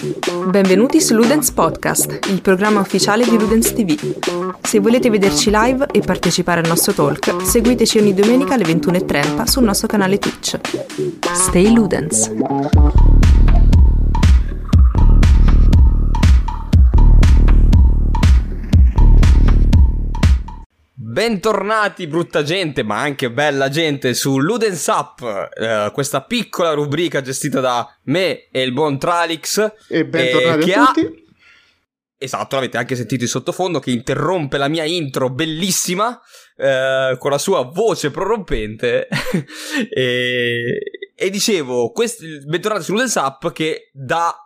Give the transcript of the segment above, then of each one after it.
Benvenuti su Ludens Podcast, il programma ufficiale di Ludens TV. Se volete vederci live e partecipare al nostro talk, seguiteci ogni domenica alle 21.30 sul nostro canale Twitch. Stay Ludens! Bentornati brutta gente, ma anche bella gente su Ludens Up, eh, questa piccola rubrica gestita da me e il buon Tralix. E bentornati eh, a tutti. Ha... Esatto, l'avete anche sentito in sottofondo che interrompe la mia intro bellissima eh, con la sua voce prorompente. e... e, dicevo, quest... bentornati su Ludens Up che da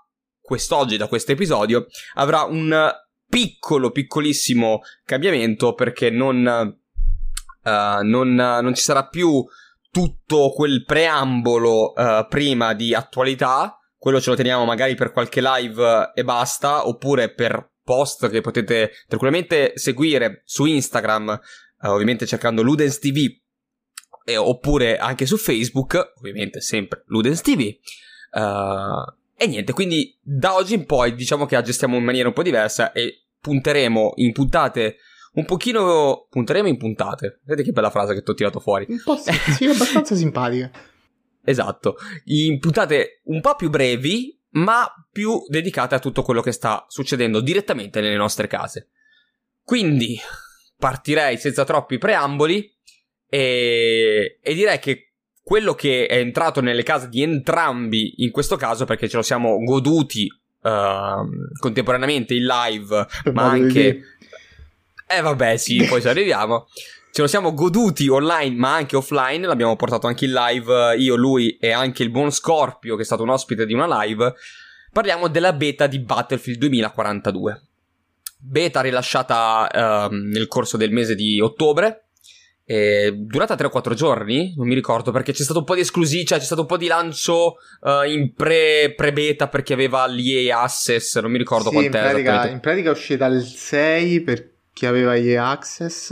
quest'oggi, da questo episodio, avrà un piccolo, piccolissimo cambiamento perché non, uh, non, non ci sarà più tutto quel preambolo uh, prima di attualità. Quello ce lo teniamo magari per qualche live e basta, oppure per post che potete tranquillamente seguire su Instagram, uh, ovviamente cercando Ludens TV, eh, oppure anche su Facebook, ovviamente sempre Ludens TV. Uh, e niente, quindi da oggi in poi diciamo che la gestiamo in maniera un po' diversa e punteremo in puntate un pochino... punteremo in puntate. Vedete che bella frase che ti ho tirato fuori. Un po' sì, abbastanza simpatica. Esatto. In puntate un po' più brevi, ma più dedicate a tutto quello che sta succedendo direttamente nelle nostre case. Quindi partirei senza troppi preamboli e, e direi che quello che è entrato nelle case di entrambi in questo caso, perché ce lo siamo goduti uh, contemporaneamente in live, ma anche... Eh vabbè sì, poi ci arriviamo. Ce lo siamo goduti online ma anche offline, l'abbiamo portato anche in live io, lui e anche il buon Scorpio che è stato un ospite di una live. Parliamo della beta di Battlefield 2042. Beta rilasciata uh, nel corso del mese di ottobre, eh, durata 3 o 4 giorni, non mi ricordo perché c'è stato un po' di esclusiva, cioè c'è stato un po' di lancio uh, in pre, pre-beta perché aveva l'EA Access, non mi ricordo sì, quant'era. In pratica, in pratica è uscita il 6 per chi aveva EA Access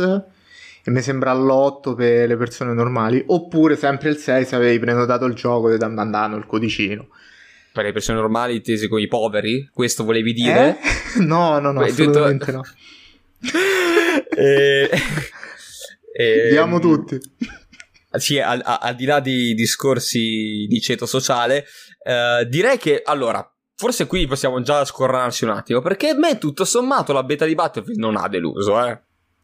e mi sembra l'8 per le persone normali, oppure sempre il 6 se avevi prenotato il gioco ti mandano il codicino. Per le persone normali intesi con i poveri? Questo volevi dire? Eh? No, no, no, Beh, assolutamente tutto... no. e... E, Diamo ehm, tutti. Sì, al, al, di là di discorsi di ceto sociale, eh, direi che allora, forse qui possiamo già scorrarci un attimo, perché a me tutto sommato la beta di Battlefield non ha deluso, eh.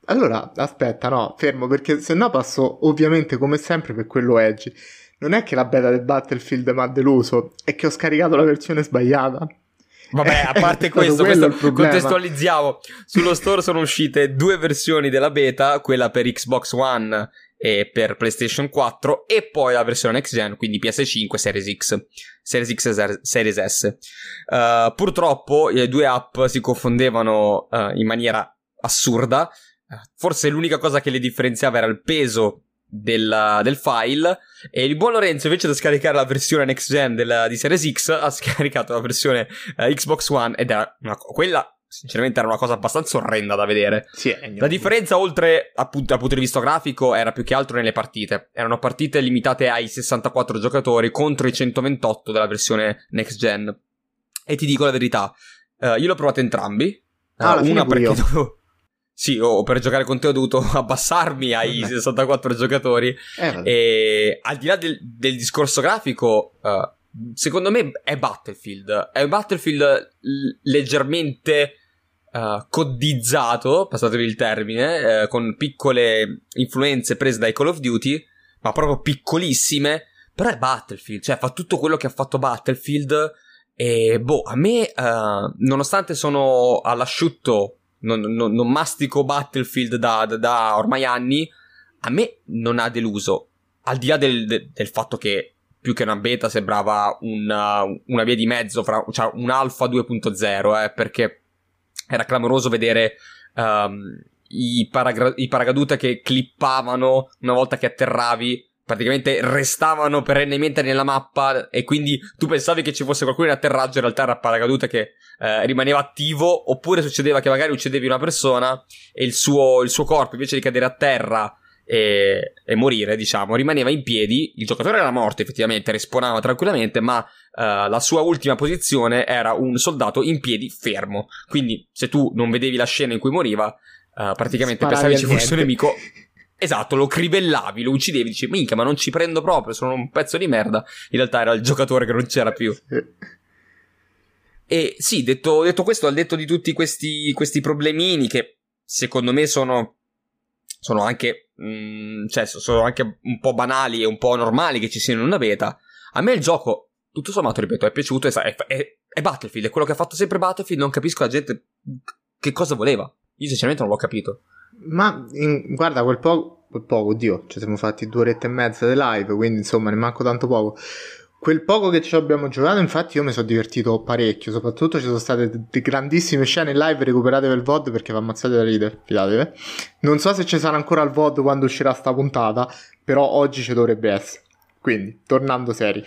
Allora, aspetta, no, fermo, perché se no passo ovviamente come sempre per quello Edge. Non è che la beta del Battlefield mi ha deluso, è che ho scaricato la versione sbagliata. Vabbè, a parte questo, questo contestualizziamo. Sullo store sono uscite due versioni della beta, quella per Xbox One e per PlayStation 4 e poi la versione next gen, quindi PS5, Series X, Series X e Series S. Uh, purtroppo le due app si confondevano uh, in maniera assurda. Forse l'unica cosa che le differenziava era il peso del, del, file. E il buon Lorenzo invece di scaricare la versione next gen della, di Series X ha scaricato la versione uh, Xbox One ed era una, quella sinceramente era una cosa abbastanza orrenda da vedere. Sì, la differenza oltre appunto dal punto di vista grafico era più che altro nelle partite. Erano partite limitate ai 64 giocatori contro i 128 della versione next gen. E ti dico la verità uh, io l'ho provato entrambi ah, uh, una perché dovevo sì, o per giocare con te ho dovuto abbassarmi ai 64 giocatori. Eh, e al di là del, del discorso grafico, uh, secondo me è Battlefield. È un Battlefield leggermente uh, codizzato, passatemi il termine, uh, con piccole influenze prese dai Call of Duty, ma proprio piccolissime. Però è Battlefield, cioè fa tutto quello che ha fatto Battlefield. E boh, a me, nonostante sono all'asciutto non, non, non mastico Battlefield da, da, da, ormai anni, a me non ha deluso. Al di là del, del, del fatto che più che una beta sembrava una, una via di mezzo, fra, cioè un alfa 2.0, eh, perché era clamoroso vedere um, i, paragra- i paracadute che clippavano una volta che atterravi praticamente restavano perennemente nella mappa e quindi tu pensavi che ci fosse qualcuno in atterraggio, in realtà era paracadute che eh, rimaneva attivo, oppure succedeva che magari uccidevi una persona e il suo, il suo corpo invece di cadere a terra e, e, morire, diciamo, rimaneva in piedi, il giocatore era morto effettivamente, respawnava tranquillamente, ma uh, la sua ultima posizione era un soldato in piedi fermo. Quindi se tu non vedevi la scena in cui moriva, uh, praticamente Sparavi pensavi ci fosse un nemico. Esatto, lo crivellavi, lo uccidevi, dici minchia, ma non ci prendo proprio, sono un pezzo di merda. In realtà era il giocatore che non c'era più. E sì, detto, detto questo, al detto di tutti questi, questi problemini che secondo me sono, sono anche, mh, cioè, sono anche un po' banali e un po' normali che ci siano in una beta, a me il gioco, tutto sommato, ripeto, è piaciuto, è, è, è Battlefield, è quello che ha fatto sempre Battlefield, non capisco la gente che cosa voleva. Io sinceramente non l'ho capito. Ma in, guarda, quel poco, quel poco, oddio, ci siamo fatti due orette e mezza di live, quindi insomma ne manco tanto poco. Quel poco che ci abbiamo giocato, infatti, io mi sono divertito parecchio. Soprattutto ci sono state de- grandissime scene in live. Recuperatevi il VOD perché va ammazzate da ridere. Fidatevi. Non so se ci sarà ancora il VOD quando uscirà sta puntata. Però oggi ci dovrebbe essere. Quindi, tornando seri.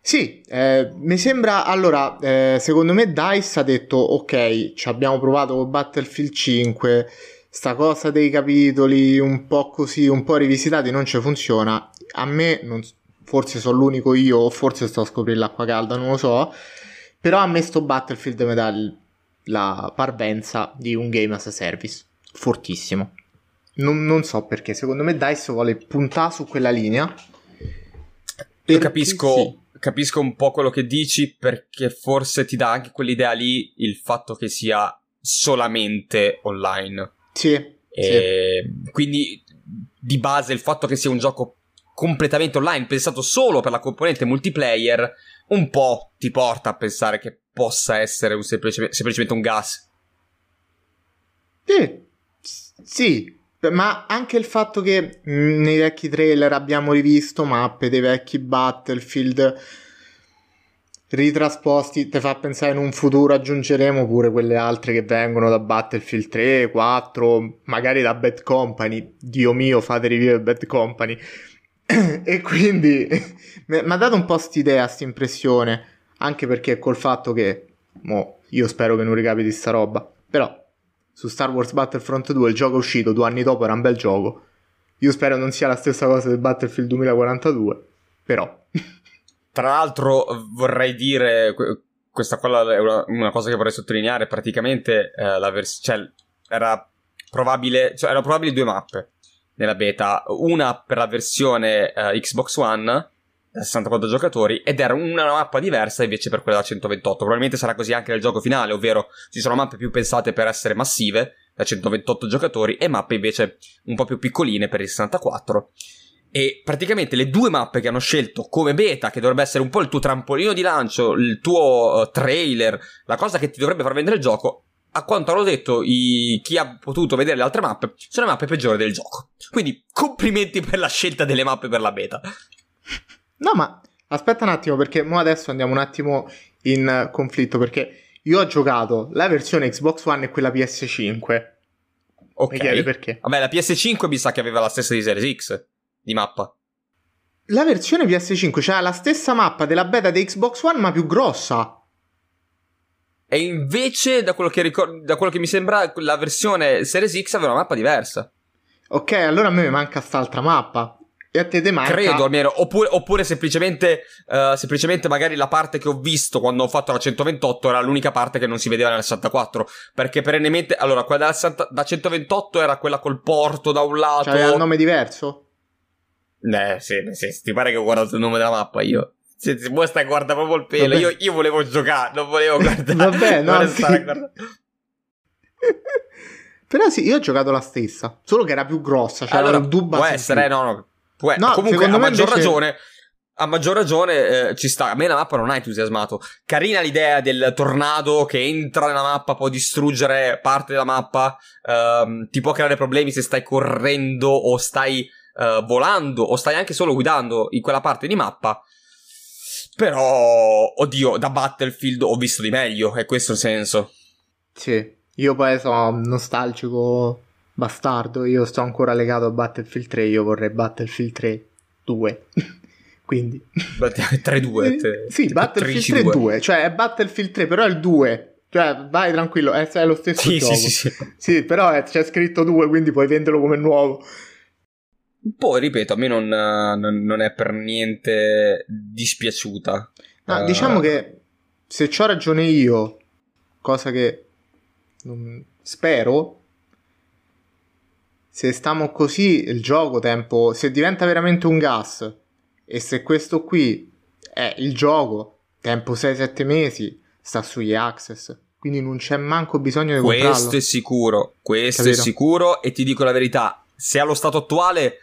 Sì, eh, mi sembra. Allora, eh, secondo me DICE ha detto: Ok, ci abbiamo provato con Battlefield 5. Sta cosa dei capitoli un po' così, un po' rivisitati, non ci funziona. A me non forse sono l'unico io o forse sto a scoprire l'acqua calda, non lo so. Però a me sto Battlefield mi dà la parvenza di un game as a service. Fortissimo. Non, non so perché, secondo me DICE vuole puntare su quella linea. Io capisco, sì. capisco un po' quello che dici perché forse ti dà anche quell'idea lì il fatto che sia solamente online. Sì. Sì. Quindi di base il fatto che sia un gioco completamente online, pensato solo per la componente multiplayer, un po' ti porta a pensare che possa essere un semplice, semplicemente un gas. Sì, sì, ma anche il fatto che nei vecchi trailer abbiamo rivisto mappe dei vecchi Battlefield ritrasposti, ti fa pensare in un futuro aggiungeremo pure quelle altre che vengono da Battlefield 3, 4, magari da Bad Company. Dio mio, fate rivivere Bad Company. E quindi mi ha dato un po' st'idea, st'impressione, anche perché col fatto che, mo, io spero che non ricapiti sta roba, però su Star Wars Battlefront 2 il gioco è uscito due anni dopo, era un bel gioco, io spero non sia la stessa cosa del Battlefield 2042, però... Tra l'altro vorrei dire, questa qua è una, una cosa che vorrei sottolineare, praticamente eh, la vers- cioè, era probabile, cioè erano probabili due mappe nella beta, una per la versione uh, Xbox One da 64 giocatori ed era una mappa diversa invece per quella da 128. Probabilmente sarà così anche nel gioco finale, ovvero ci sono mappe più pensate per essere massive da 128 giocatori e mappe invece un po' più piccoline per il 64. E praticamente le due mappe che hanno scelto come beta, che dovrebbe essere un po' il tuo trampolino di lancio, il tuo uh, trailer, la cosa che ti dovrebbe far vendere il gioco, a quanto hanno detto i, chi ha potuto vedere le altre mappe, sono le mappe peggiori del gioco. Quindi complimenti per la scelta delle mappe per la beta. No, ma aspetta un attimo, perché mo adesso andiamo un attimo in conflitto, perché io ho giocato la versione Xbox One e quella PS5. Ok. Mi chiede perché? Vabbè, la PS5 mi sa che aveva la stessa di Series X di mappa. La versione PS5 c'ha cioè la stessa mappa della beta di Xbox One, ma più grossa. E invece, da quello che, ricordo, da quello che mi sembra, la versione Series X aveva una mappa diversa. Ok, allora a me mi manca st'altra mappa. E a te te manca. Credo almeno. Oppure, oppure semplicemente, uh, semplicemente magari la parte che ho visto quando ho fatto la 128 era l'unica parte che non si vedeva nella 64. Perché perennemente. Allora, quella da, 60, da 128 era quella col porto da un lato. Cioè, aveva un nome diverso? Eh, sì, sì, ti pare che ho guardato il nome della mappa io. Se ti vuoi stai guarda proprio il pelo. Io, io, volevo giocare, non volevo guardare. Vabbè, no. Sì. Però sì, io ho giocato la stessa. Solo che era più grossa. Cioè allora, può essere, no, no. Può, no comunque, a maggior invece... ragione. A maggior ragione eh, ci sta. A me la mappa non ha entusiasmato. Carina l'idea del tornado che entra nella mappa, può distruggere parte della mappa. Ehm, ti può creare problemi se stai correndo o stai eh, volando o stai anche solo guidando in quella parte di mappa. Però, oddio, da Battlefield ho visto di meglio, è questo il senso. Sì, io poi sono nostalgico bastardo, io sto ancora legato a Battlefield 3, io vorrei Battlefield 3 2. Quindi 3-2 Sì, Battlefield 3 2, cioè è Battlefield 3, però è il 2. Cioè, vai tranquillo, è, è lo stesso sì, gioco. Sì, sì, sì. sì però è, c'è scritto 2, quindi puoi venderlo come nuovo. Poi, ripeto, a me non, non, non è per niente dispiaciuta. No, uh, diciamo che se ho ragione io, cosa che non spero, se stiamo così il gioco tempo, se diventa veramente un gas e se questo qui è il gioco tempo 6-7 mesi, sta sugli access. Quindi non c'è manco bisogno di questo comprarlo. Questo è sicuro, questo Capito? è sicuro e ti dico la verità, se allo stato attuale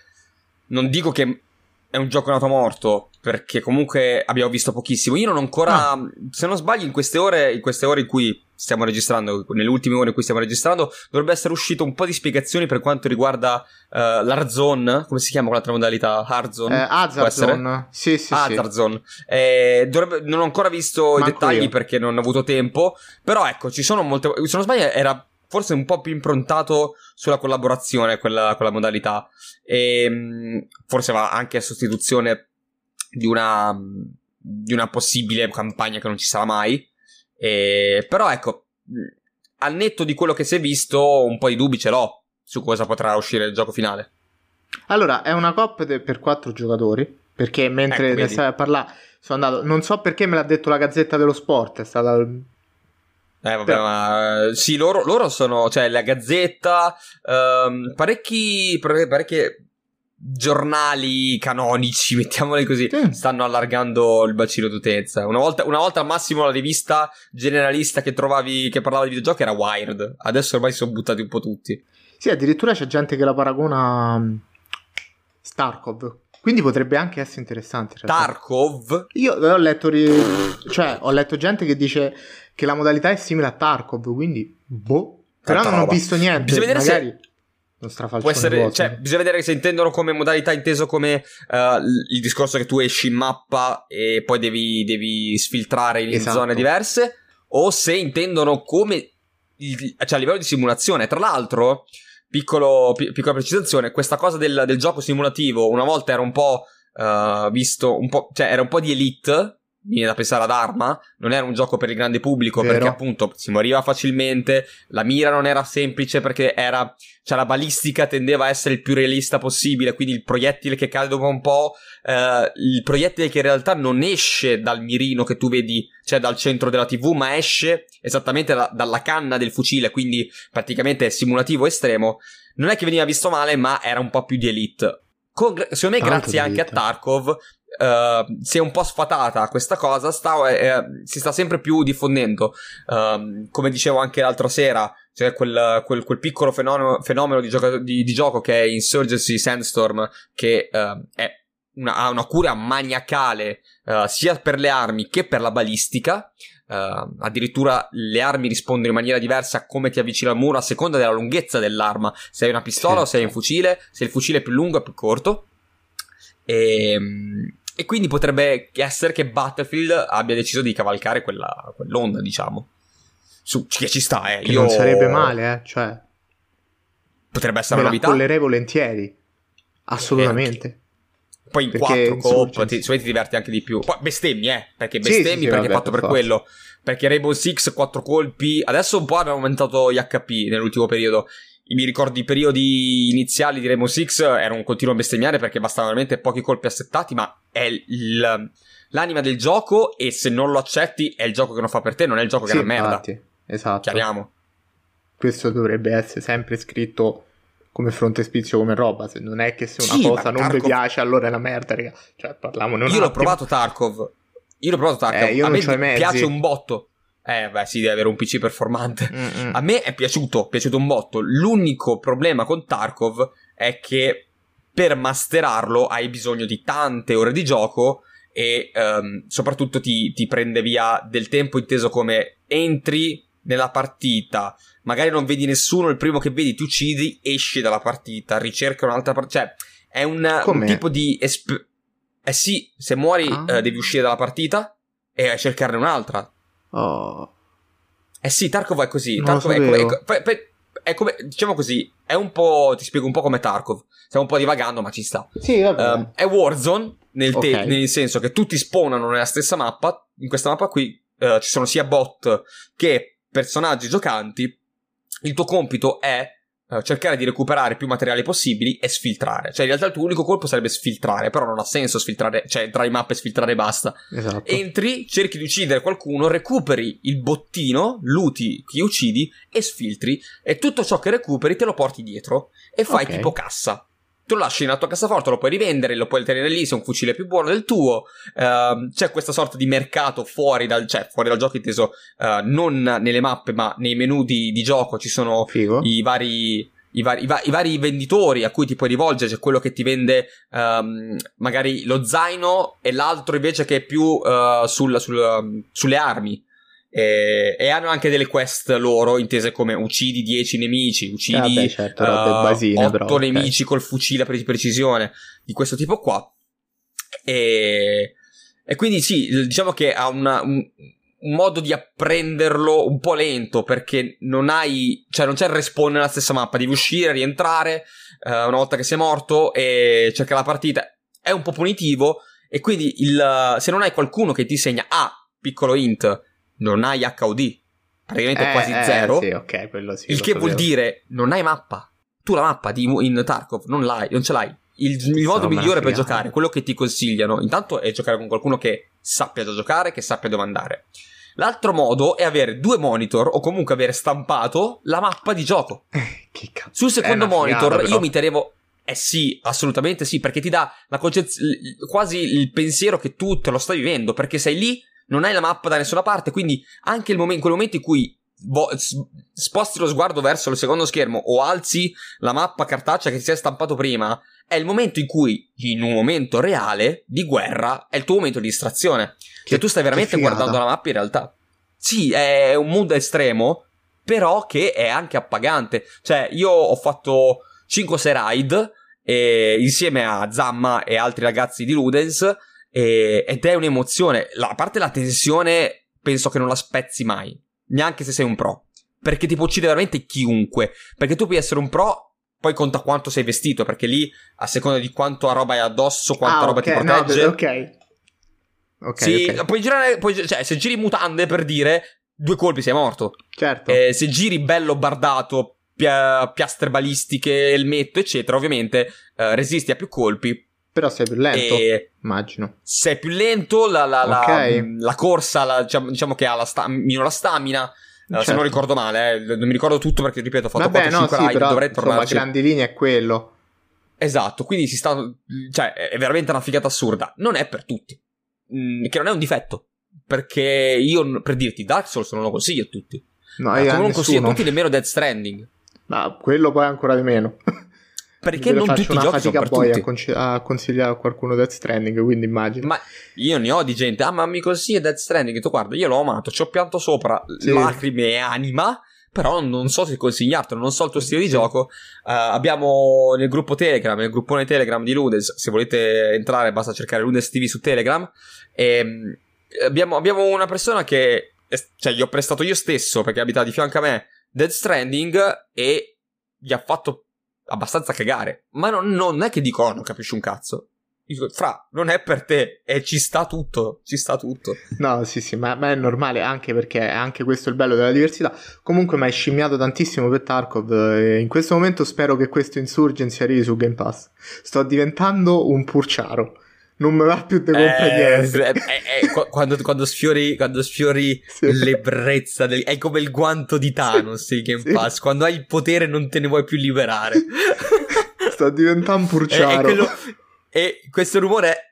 non dico che è un gioco nato morto, perché comunque abbiamo visto pochissimo. Io non ho ancora, no. se non sbaglio, in queste ore, in queste ore in cui stiamo registrando, nelle ultime ore in cui stiamo registrando, dovrebbe essere uscito un po' di spiegazioni per quanto riguarda uh, l'Arzone, come si chiama quell'altra modalità? Hardzone? Eh, Hazard Sì, sì, Hazard Zone. Eh, dovrebbe, non ho ancora visto Manco i dettagli io. perché non ho avuto tempo, però ecco, ci sono molte... Se non sbaglio era forse un po' più improntato sulla collaborazione, quella, quella modalità. E ehm, forse va anche a sostituzione di una, di una possibile campagna che non ci sarà mai. E, però ecco, al netto di quello che si è visto, un po' di dubbi ce l'ho su cosa potrà uscire il gioco finale. Allora, è una coppa de- per quattro giocatori. Perché mentre ecco, ne stai a parlare, sono andato. Non so perché me l'ha detto la Gazzetta dello Sport. È stata eh, vabbè, Però... ma sì, loro, loro, sono, cioè, la Gazzetta, um, parecchi, parecchi giornali canonici, mettiamoli così, sì. stanno allargando il bacino d'utenza. Una volta, una volta al massimo la rivista generalista che trovavi, che parlava di videogiochi era Wired, adesso ormai si sono buttati un po' tutti. Sì, addirittura c'è gente che la paragona a Starkov. Quindi potrebbe anche essere interessante. Tarkov? Io ho letto, cioè, ho letto gente che dice che la modalità è simile a Tarkov, quindi boh. Però Tanta non roba. ho visto niente. Bisogna vedere magari... se Può essere, cioè, bisogna vedere se intendono come modalità inteso come uh, il discorso che tu esci in mappa e poi devi, devi sfiltrare in esatto. zone diverse o se intendono come il, cioè a livello di simulazione. Tra l'altro, Piccolo, p- piccola precisazione, questa cosa del, del, gioco simulativo una volta era un po' uh, visto, un po', cioè era un po' di elite, viene da pensare ad Arma, non era un gioco per il grande pubblico Vero. perché appunto si moriva facilmente, la mira non era semplice perché era, cioè la balistica tendeva a essere il più realista possibile, quindi il proiettile che cade dopo un po', eh, il proiettile che in realtà non esce dal mirino che tu vedi, cioè dal centro della TV, ma esce esattamente da, dalla canna del fucile, quindi praticamente è simulativo estremo. Non è che veniva visto male, ma era un po' più di elite. Con, secondo me, Tanto grazie anche a Tarkov, Uh, si è un po' sfatata questa cosa, sta, eh, si sta sempre più diffondendo. Uh, come dicevo anche l'altra sera, c'è quel, quel, quel piccolo fenomeno, fenomeno di, gioco, di, di, gioco, che è Insurgency Sandstorm, che uh, è una, ha una cura maniacale sia per le armi che per la balistica. addirittura le armi rispondono in maniera diversa a come ti avvicini al muro a seconda della lunghezza dell'arma. Se hai una pistola sì. o se hai un fucile, se il fucile è più lungo o più corto. E, ehm, e quindi potrebbe essere che Battlefield abbia deciso di cavalcare quella, quell'onda, diciamo. Su, che ci sta, eh. Che Io... non sarebbe male, eh. Cioè... Potrebbe essere una novità. La volentieri. Assolutamente. Eh, poi in perché 4 coop ti, ti diverti anche di più. Poi bestemmi, eh. Perché bestemmi sì, sì, perché è fatto per, per quello. Perché Rainbow Six 4 colpi. Adesso un po' hanno aumentato gli HP nell'ultimo periodo mi ricordo i periodi iniziali di Rainbow Six era un continuo bestemmiare perché bastavano veramente pochi colpi assettati, ma è il, l'anima del gioco e se non lo accetti è il gioco che non fa per te, non è il gioco che sì, è una merda. Esatto. Chiariamo. Questo dovrebbe essere sempre scritto come frontespizio come roba, se non è che se una sì, cosa non Tarkov... vi piace allora è una merda, raga. Cioè, parliamone un Io attimo. l'ho provato Tarkov. Io l'ho provato Tarkov. Eh, io A me piace un botto. Eh, beh, sì, devi avere un PC performante. Mm-mm. A me è piaciuto, è piaciuto un botto. L'unico problema con Tarkov è che per masterarlo hai bisogno di tante ore di gioco e um, soprattutto ti, ti prende via del tempo inteso come entri nella partita, magari non vedi nessuno, il primo che vedi ti uccidi, esci dalla partita, ricerca un'altra partita. Cioè, è un, un tipo di... Esp- eh sì, se muori ah. eh, devi uscire dalla partita e cercarne un'altra. Oh. Eh sì, Tarkov è così. Tarkov è come, è, è, è come, diciamo così, è un po', ti spiego un po' come Tarkov. Stiamo un po' divagando, ma ci sta. Sì. Um, è Warzone, nel, te- okay. nel, senso che tutti spawnano nella stessa mappa. In questa mappa qui uh, ci sono sia bot che personaggi giocanti. Il tuo compito è cercare di recuperare più materiali possibili e sfiltrare. Cioè, in realtà il tuo unico colpo sarebbe sfiltrare, però non ha senso sfiltrare, cioè entrare in mappa e sfiltrare e basta. Esatto. Entri, cerchi di uccidere qualcuno, recuperi il bottino, luti chi uccidi e sfiltri. E tutto ciò che recuperi te lo porti dietro e fai okay. tipo cassa tu lo lasci nella tua cassaforte, lo puoi rivendere, lo puoi tenere lì se è un fucile più buono del tuo. Uh, c'è questa sorta di mercato fuori dal, cioè, fuori dal gioco inteso uh, non nelle mappe, ma nei menu di, di gioco ci sono Figo. i vari. I vari, i, va- i vari, venditori a cui ti puoi rivolgere, c'è quello che ti vende um, magari lo zaino e l'altro invece che è più uh, sul, sul, um, sulle armi. E, e, hanno anche delle quest loro intese come uccidi 10 nemici, uccidi ah beh, certo, uh, basine, 8 però, nemici okay. col fucile per precisione, di questo tipo qua. E, e quindi sì, diciamo che ha una, un, un, modo di apprenderlo un po' lento perché non hai, cioè non c'è il respawn nella stessa mappa, devi uscire, rientrare uh, una volta che sei morto e cercare la partita. È un po' punitivo e quindi il, se non hai qualcuno che ti segna, ah, piccolo int, non hai HUD, praticamente eh, quasi eh, zero. Sì, ok, quello sì. Il che sapevo. vuol dire non hai mappa. Tu la mappa di, in Tarkov non l'hai, non ce l'hai. Il, il modo migliore per giocare, quello che ti consigliano, intanto è giocare con qualcuno che sappia già giocare, che sappia dove andare. L'altro modo è avere due monitor o comunque avere stampato la mappa di gioco. che cazzo. Sul secondo monitor figata, io mi tenevo eh sì, assolutamente sì, perché ti dà la concezione, quasi il pensiero che tu te lo stai vivendo, perché sei lì non hai la mappa da nessuna parte, quindi anche il momento, in quel momento in cui vo- sposti lo sguardo verso il secondo schermo o alzi la mappa cartacea che ti si è stampato prima, è il momento in cui, in un momento reale di guerra, è il tuo momento di distrazione. Che, cioè tu stai veramente guardando la mappa in realtà. Sì, è un mood estremo, però che è anche appagante. Cioè, io ho fatto 5-6 raid eh, insieme a Zamma e altri ragazzi di Ludens e, ed è un'emozione. La, a parte la tensione, penso che non la spezzi mai, neanche se sei un pro. Perché ti può uccidere veramente chiunque. Perché tu puoi essere un pro, poi conta quanto sei vestito, perché lì, a seconda di quanto roba hai addosso, quanta ah, roba okay, ti protegge. No, ok. Ok. Sì, okay. puoi girare, puoi, cioè, se giri mutande per dire, due colpi sei morto. Certo. Eh, se giri bello bardato, pia- piastre balistiche, elmetto, eccetera, ovviamente eh, resisti a più colpi, però sei più lento, e immagino. Sei più lento, la, la, okay. la, la corsa, diciamo, diciamo, che ha la sta- meno la stamina. Certo. Se non certo. ricordo male, eh, non mi ricordo tutto perché, ripeto, ho fatto Vabbè, 4-5 no, sì, ride, però, dovrei tornare. Insomma, grandi linee è quello. Esatto, quindi si sta... Cioè, è veramente una figata assurda. Non è per tutti. Mm, che non è un difetto. Perché io, per dirti, Dark Souls non lo consiglio a tutti. No, io non consiglio a tutti nemmeno Dead Stranding. Ma quello poi ancora di meno. Perché non tutti i giochi sono per poi tutti. A, con- a consigliare a qualcuno Death Stranding, quindi immagino. Ma io ne ho di gente, ah ma mi consiglia Death Stranding, tu guarda, io l'ho amato, ci ho pianto sopra sì. lacrime e anima, però non so se consigliartelo, non so il tuo stile di gioco. Uh, abbiamo nel gruppo Telegram, nel gruppone Telegram di Ludes, se volete entrare basta cercare Ludes TV su Telegram. E, ehm, abbiamo, abbiamo una persona che, cioè gli ho prestato io stesso perché abita di fianco a me Death Stranding e gli ha fatto abbastanza cagare. Ma non, non è che dico, oh, non capisci un cazzo. Dico, fra, non è per te, e ci sta tutto, ci sta tutto. No, sì, sì, ma, ma è normale anche perché anche questo è il bello della diversità. Comunque mi hai scimmiato tantissimo per Tarkov e in questo momento spero che questo Insurgency arrivi su Game Pass. Sto diventando un purciaro non me va più di compagniente. Eh, eh, eh, quando, quando, sfiori, quando sfiori sì. l'ebbrezza, del, è come il guanto di Thanos il Game sì. Pass. Quando hai il potere non te ne vuoi più liberare. Sta diventando un purciaro. Quello, e questo rumore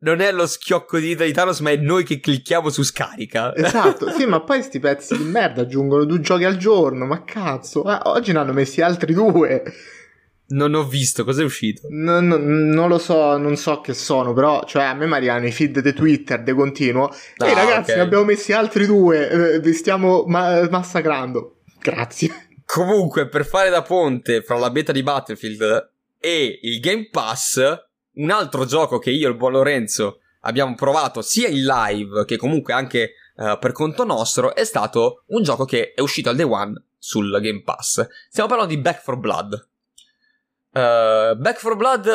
non è lo schiocco di dita di Thanos, ma è noi che clicchiamo su scarica. Esatto, sì, ma poi sti pezzi di merda aggiungono due giochi al giorno, ma cazzo. Ah, oggi ne hanno messi altri due. Non ho visto, cos'è uscito? No, no, non lo so, non so che sono, però, cioè, a me mi arrivano i feed di Twitter de continuo. Ah, Ehi ragazzi, okay. ne abbiamo messi altri due, eh, vi stiamo ma- massacrando. Grazie. Comunque, per fare da ponte fra la beta di Battlefield e il Game Pass, un altro gioco che io e il buon Lorenzo abbiamo provato sia in live che comunque anche uh, per conto nostro, è stato un gioco che è uscito al day one sul Game Pass. Stiamo parlando di Back 4 Blood. Uh, Back for Blood.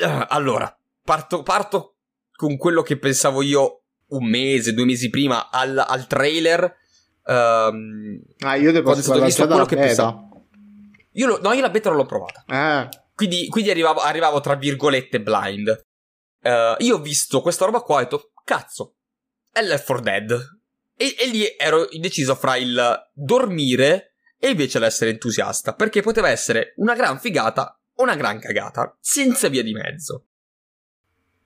Uh, allora, parto, parto, con quello che pensavo io un mese, due mesi prima al, al trailer. Um, ah, io devo quando è stato visto quello che pensavo. Io, lo, no, io la beta non l'ho provata. Eh. Quindi, quindi arrivavo, arrivavo, tra virgolette blind. Uh, io ho visto questa roba qua e ho detto, cazzo, è Left 4 Dead. E, e lì ero indeciso fra il dormire e invece l'essere entusiasta, perché poteva essere una gran figata o una gran cagata, senza via di mezzo.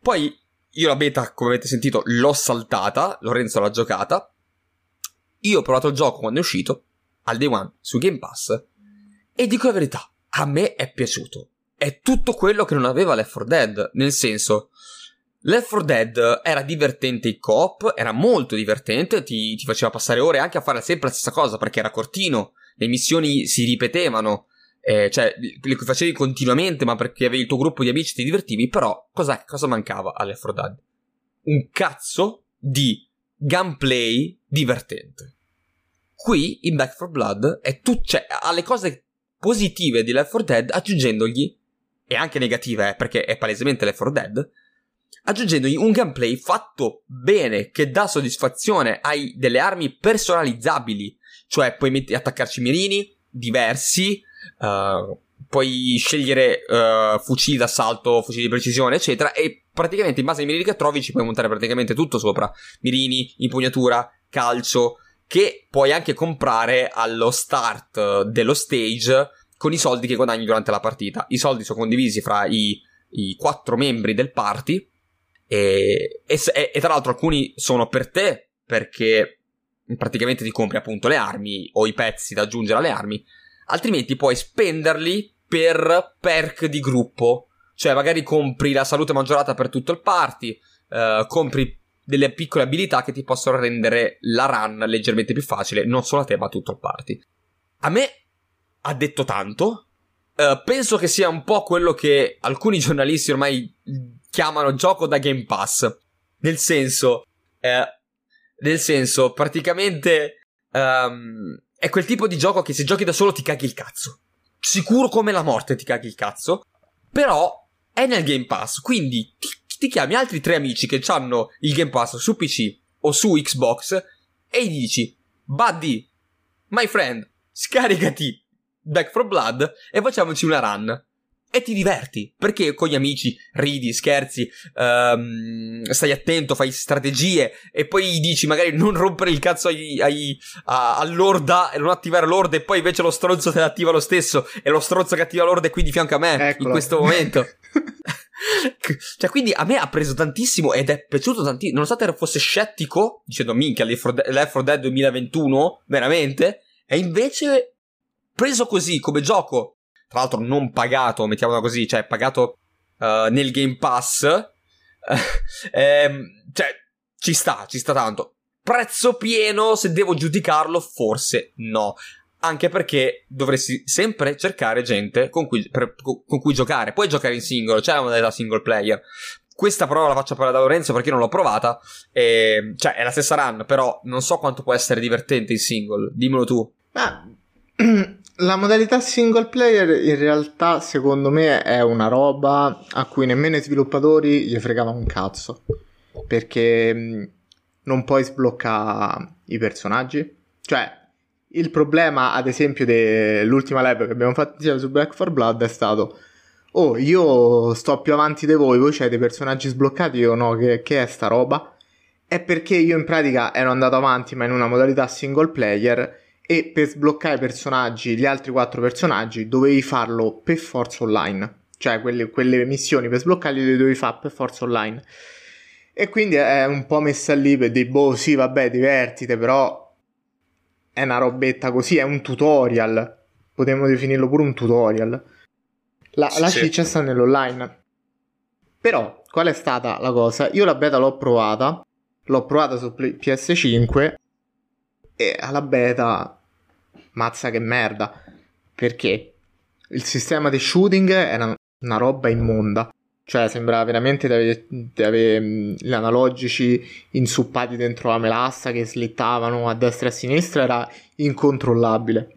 Poi io la beta, come avete sentito, l'ho saltata, Lorenzo l'ha giocata. Io ho provato il gioco quando è uscito, al day one, su Game Pass, e dico la verità, a me è piaciuto. È tutto quello che non aveva Left 4 Dead, nel senso, Left 4 Dead era divertente in coop, era molto divertente, ti, ti, faceva passare ore anche a fare sempre la stessa cosa perché era cortino, le missioni si ripetevano, eh, cioè le facevi continuamente ma perché avevi il tuo gruppo di amici ti divertivi, però cosa, cosa mancava a Left 4 Dead? Un cazzo di gameplay divertente. Qui in Back 4 Blood è tutto, cioè ha le cose positive di Left 4 Dead aggiungendogli, e anche negative eh, perché è palesemente Left 4 Dead, aggiungendogli un gameplay fatto bene che dà soddisfazione, hai delle armi personalizzabili, cioè puoi metti, attaccarci mirini diversi, uh, puoi scegliere uh, fucili d'assalto, fucili di precisione, eccetera, e praticamente in base ai mirini che trovi ci puoi montare praticamente tutto sopra, mirini, impugnatura, calcio, che puoi anche comprare allo start dello stage con i soldi che guadagni durante la partita. I soldi sono condivisi fra i, i quattro membri del party e, e, e, tra l'altro alcuni sono per te perché praticamente ti compri appunto le armi o i pezzi da aggiungere alle armi, altrimenti puoi spenderli per perk di gruppo. Cioè magari compri la salute maggiorata per tutto il party, eh, compri delle piccole abilità che ti possono rendere la run leggermente più facile, non solo a te ma a tutto il party. A me ha detto tanto, Uh, penso che sia un po' quello che alcuni giornalisti ormai chiamano gioco da Game Pass. Nel senso, eh, nel senso, praticamente um, è quel tipo di gioco che se giochi da solo ti caghi il cazzo. Sicuro come la morte ti caghi il cazzo. Però è nel Game Pass, quindi ti, ti chiami altri tre amici che hanno il Game Pass su PC o su Xbox e gli dici, Buddy, my friend, scaricati Back for Blood e facciamoci una run e ti diverti perché con gli amici ridi, scherzi, um, stai attento, fai strategie e poi dici magari non rompere il cazzo ai, ai, a, all'orda e non attivare l'orda e poi invece lo stronzo te l'attiva lo stesso e lo stronzo che attiva l'orda è qui di fianco a me Eccolo. in questo momento. cioè, quindi a me ha preso tantissimo ed è piaciuto tantissimo. Nonostante fosse scettico, dicendo minchia, Left 4 Dead 2021, veramente, e invece preso così come gioco tra l'altro non pagato, mettiamola così, cioè pagato uh, nel Game Pass, ehm, cioè ci sta, ci sta tanto. Prezzo pieno, se devo giudicarlo, forse no. Anche perché dovresti sempre cercare gente con cui, per, con cui giocare. Puoi giocare in singolo, c'è una modalità single player. Questa però la faccio parlare da Lorenzo perché non l'ho provata. E, cioè, è la stessa run, però non so quanto può essere divertente in single. Dimmelo tu. Ah, La modalità single player in realtà secondo me è una roba a cui nemmeno i sviluppatori gli fregava un cazzo perché non puoi sbloccare i personaggi. Cioè, il problema ad esempio dell'ultima live che abbiamo fatto insieme su Black 4 Blood è stato Oh, io sto più avanti di voi, voi c'hai dei personaggi sbloccati, io no, che, che è sta roba? È perché io in pratica ero andato avanti ma in una modalità single player e per sbloccare i personaggi, gli altri quattro personaggi, dovevi farlo per forza online. Cioè quelle, quelle missioni per sbloccarli le dovevi fare per forza online. E quindi è un po' messa lì per dire, boh, sì, vabbè, divertite, però è una robetta così, è un tutorial. Potremmo definirlo pure un tutorial. La, sì, la ciccia sta nell'online. Però, qual è stata la cosa? Io la beta l'ho provata, l'ho provata su PS5 e alla beta, mazza che merda. Perché il sistema di shooting era una roba immonda. Cioè, sembrava veramente di avere, di avere gli analogici insuppati dentro la melassa che slittavano a destra e a sinistra. Era incontrollabile.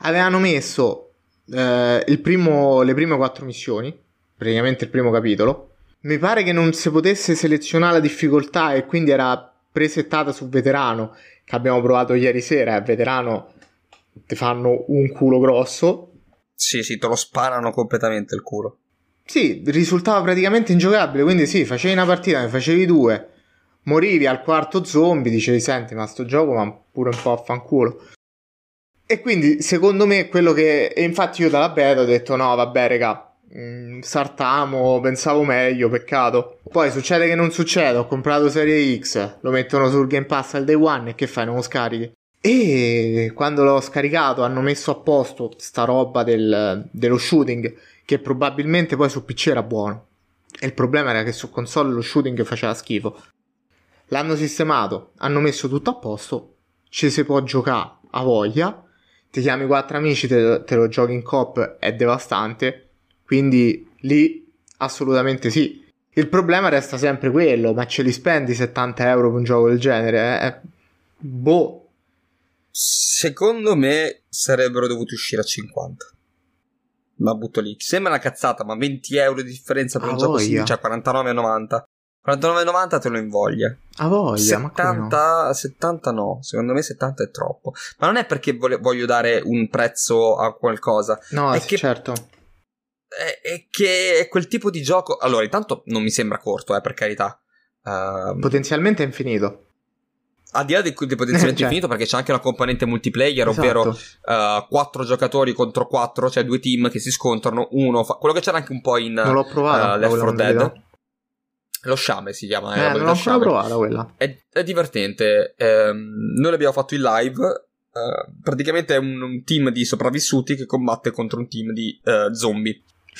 Avevano messo eh, primo, le prime quattro missioni, praticamente il primo capitolo. Mi pare che non si potesse selezionare la difficoltà e quindi era presettata su veterano che abbiamo provato ieri sera, è veterano, ti fanno un culo grosso. Sì, sì, te lo sparano completamente il culo. Sì, risultava praticamente ingiocabile, quindi sì, facevi una partita, ne facevi due, morivi al quarto zombie, dicevi senti ma sto gioco ma pure un po' a fanculo. E quindi secondo me quello che... E infatti io dalla beta ho detto no vabbè raga, mm, sartamo, pensavo meglio, peccato. Poi succede che non succede, ho comprato Serie X, lo mettono sul Game Pass al day one e che fai, non lo scarichi? E quando l'ho scaricato hanno messo a posto sta roba del, dello shooting che probabilmente poi su PC era buono. E il problema era che su console lo shooting faceva schifo. L'hanno sistemato, hanno messo tutto a posto, ci si può giocare a voglia, ti chiami quattro amici, te, te lo giochi in coop, è devastante, quindi lì assolutamente sì. Il problema resta sempre quello, ma ce li spendi 70 euro per un gioco del genere? Eh? Boh, Secondo me sarebbero dovuti uscire a 50. La butto lì. Sembra una cazzata, ma 20 euro di differenza per ah, un gioco simile, cioè 49,90. 49,90 te lo invoglia. A voglia, 70, no? 70 no, secondo me 70 è troppo. Ma non è perché voglio dare un prezzo a qualcosa. No, è sì, che certo. È, è, che è quel tipo di gioco. Allora, intanto non mi sembra corto, eh, per carità. Uh, Potenzialmente è infinito al di là del, del potenziamento cioè. infinito, perché c'è anche una componente multiplayer, esatto. ovvero uh, quattro giocatori contro quattro, cioè due team che si scontrano, uno fa... quello che c'era anche un po' in non l'ho provato, uh, Left 4 Dead. Lo Shame si chiama. Eh, non l'ho ancora provata quella. È, è divertente. Eh, noi l'abbiamo fatto in live. Uh, praticamente è un, un, team di sopravvissuti che combatte contro un team di uh,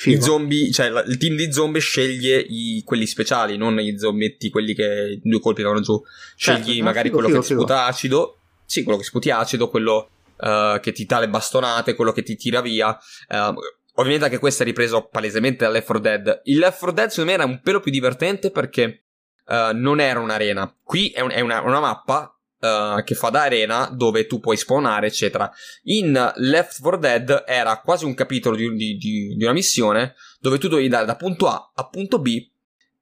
I zombie, cioè la, il team di zombie sceglie i, quelli speciali, non gli zombietti, quelli che due colpi vanno giù. Scegli certo, magari figo, quello figo, che figo. sputa acido. Sì, quello che sputi acido, quello uh, che ti dà le bastonate, quello che ti tira via. Uh, ovviamente anche questo è ripreso palesemente da Left 4 Dead. Il Left 4 Dead secondo me era un pelo più divertente perché uh, non era un'arena. Qui è, un, è una, una mappa Uh, che fa da arena dove tu puoi spawnare, eccetera. In Left 4 Dead era quasi un capitolo di, di, di, di, una missione dove tu dovevi andare da punto A a punto B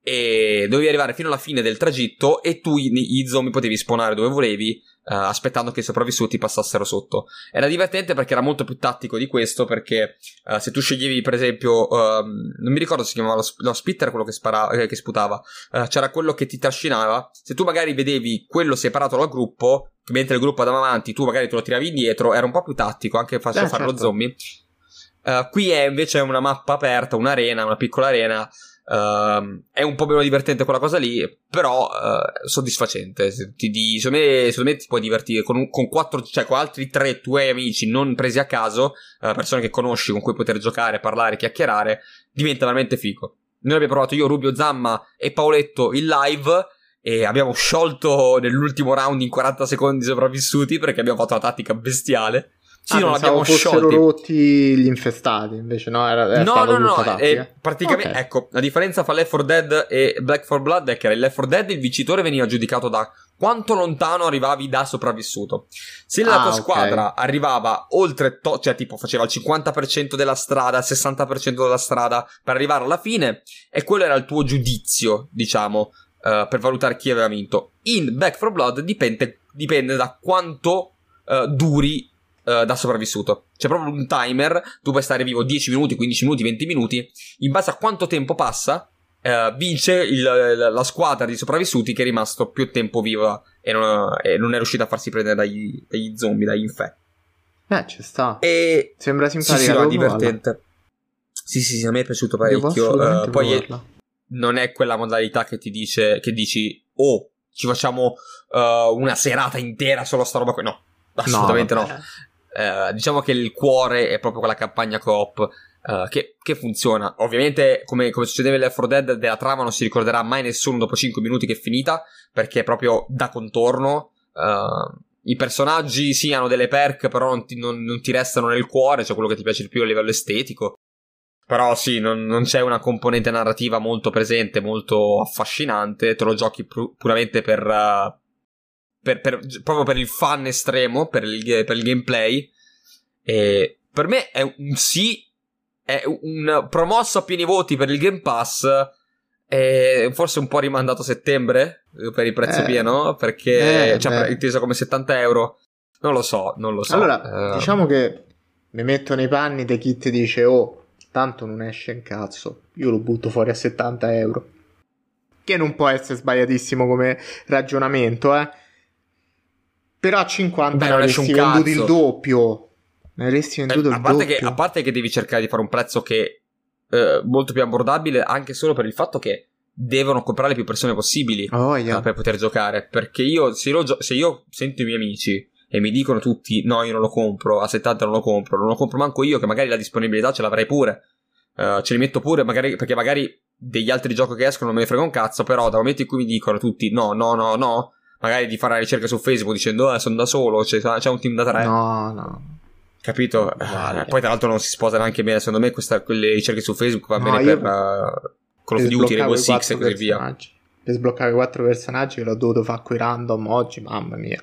e dovevi arrivare fino alla fine del tragitto e tu i zombie potevi spawnare dove volevi aspettando che i sopravvissuti passassero sotto. Era divertente perché era molto più tattico di questo perché uh, se tu sceglievi per esempio, uh, non mi ricordo se si chiamava lo, lo spitter quello che, spara, eh, che sputava, eh, c'era quello che ti trascinava, se tu magari vedevi quello separato dal gruppo, mentre il gruppo andava avanti, tu magari te lo tiravi indietro, era un po' più tattico anche facile eh, fare certo. lo zombie. Uh, qui è invece una mappa aperta, un'arena, una piccola arena Uh, è un po' meno divertente quella cosa lì, però uh, soddisfacente. Ti, di, secondo, me, secondo, me, ti puoi divertire con, con, quattro, cioè con altri tre tuoi amici non presi a caso, uh, persone che conosci con cui poter giocare, parlare, chiacchierare, diventa veramente figo. Noi abbiamo provato io, Rubio Zamma e Paoletto in live e abbiamo sciolto nell'ultimo round in 40 secondi sopravvissuti perché abbiamo fatto una tattica bestiale. Sì, ah, non abbiamo fossero rotti gli infestati, invece no, era, era no, no, no, eh, praticamente, okay. ecco, la differenza fra Left 4 Dead e Black 4 Blood è che in Left 4 Dead il vincitore veniva giudicato da quanto lontano arrivavi da sopravvissuto. Se la ah, tua okay. squadra arrivava oltre, to- cioè tipo faceva il 50% della strada, il 60% della strada per arrivare alla fine, e quello era il tuo giudizio, diciamo, uh, per valutare chi aveva vinto. In Back 4 Blood dipende, dipende da quanto uh, duri uh, da sopravvissuto. C'è proprio un timer, tu puoi stare vivo 10 minuti, 15 minuti, 20 minuti, in base a quanto tempo passa, uh, vince il, la squadra di sopravvissuti che è rimasto più tempo viva e non, e non è riuscita a farsi prendere dagli, dagli zombie, dagli infetti. Eh, ci sta. E... Sembra simpatico. Sì, sì, no, divertente. Sì, sì, sì, a me è piaciuto parecchio. Uh, poi è, non è quella modalità che ti dice, che dici, oh, ci facciamo uh, una serata intera solo sta roba qui. No, assolutamente no. no. Eh, diciamo che il cuore è proprio quella campagna coop uh, che, che, funziona. Ovviamente, come, come succedeva Left 4 Dead, della trama non si ricorderà mai nessuno dopo 5 minuti che è finita, perché è proprio da contorno. Uh, I personaggi sì hanno delle perk, però non ti, non, non ti, restano nel cuore, cioè quello che ti piace di più a livello estetico. Però sì, non, non, c'è una componente narrativa molto presente, molto affascinante, te lo giochi pu- puramente per, uh, per, per, proprio per il fan estremo, per il, per il gameplay. E per me è un sì, è un promosso a pieni voti per il Game Pass. E forse un po' rimandato a settembre per il prezzo eh, pieno, perché eh, cioè, inteso come 70 euro. Non lo so, non lo so. Allora, uh, diciamo che mi metto nei panni di chi ti dice oh, tanto non esce un cazzo, io lo butto fuori a 70 euro. Che non può essere sbagliatissimo come ragionamento, eh. Però a 50 Beh, non avresti venduto il doppio. Ne avresti venduto a il doppio. Che, a parte che devi cercare di fare un prezzo che eh, molto più abbordabile, anche solo per il fatto che devono comprare più persone possibili oh, yeah. per poter giocare. Perché io se, gio- se, io sento i miei amici e mi dicono tutti: No, io non lo compro, a 70 non lo compro, non lo compro manco io, che magari la disponibilità ce l'avrei pure. Uh, ce li metto pure, magari, perché magari degli altri giochi che escono non me ne frega un cazzo. Però, dal momento in cui mi dicono tutti: No, no, no, no, magari di fare la ricerca su Facebook dicendo: Eh, sono da solo, c'è, c'è un team da tre. No, no. Capito? Vale. Poi, tra l'altro, non si sposa neanche bene. Secondo me, questa, quelle ricerche su Facebook va no, bene per. Uh, Call of Duty, Rainbow Six e così via. Per sbloccare quattro personaggi che l'ho dovuto fare qui random oggi, mamma mia.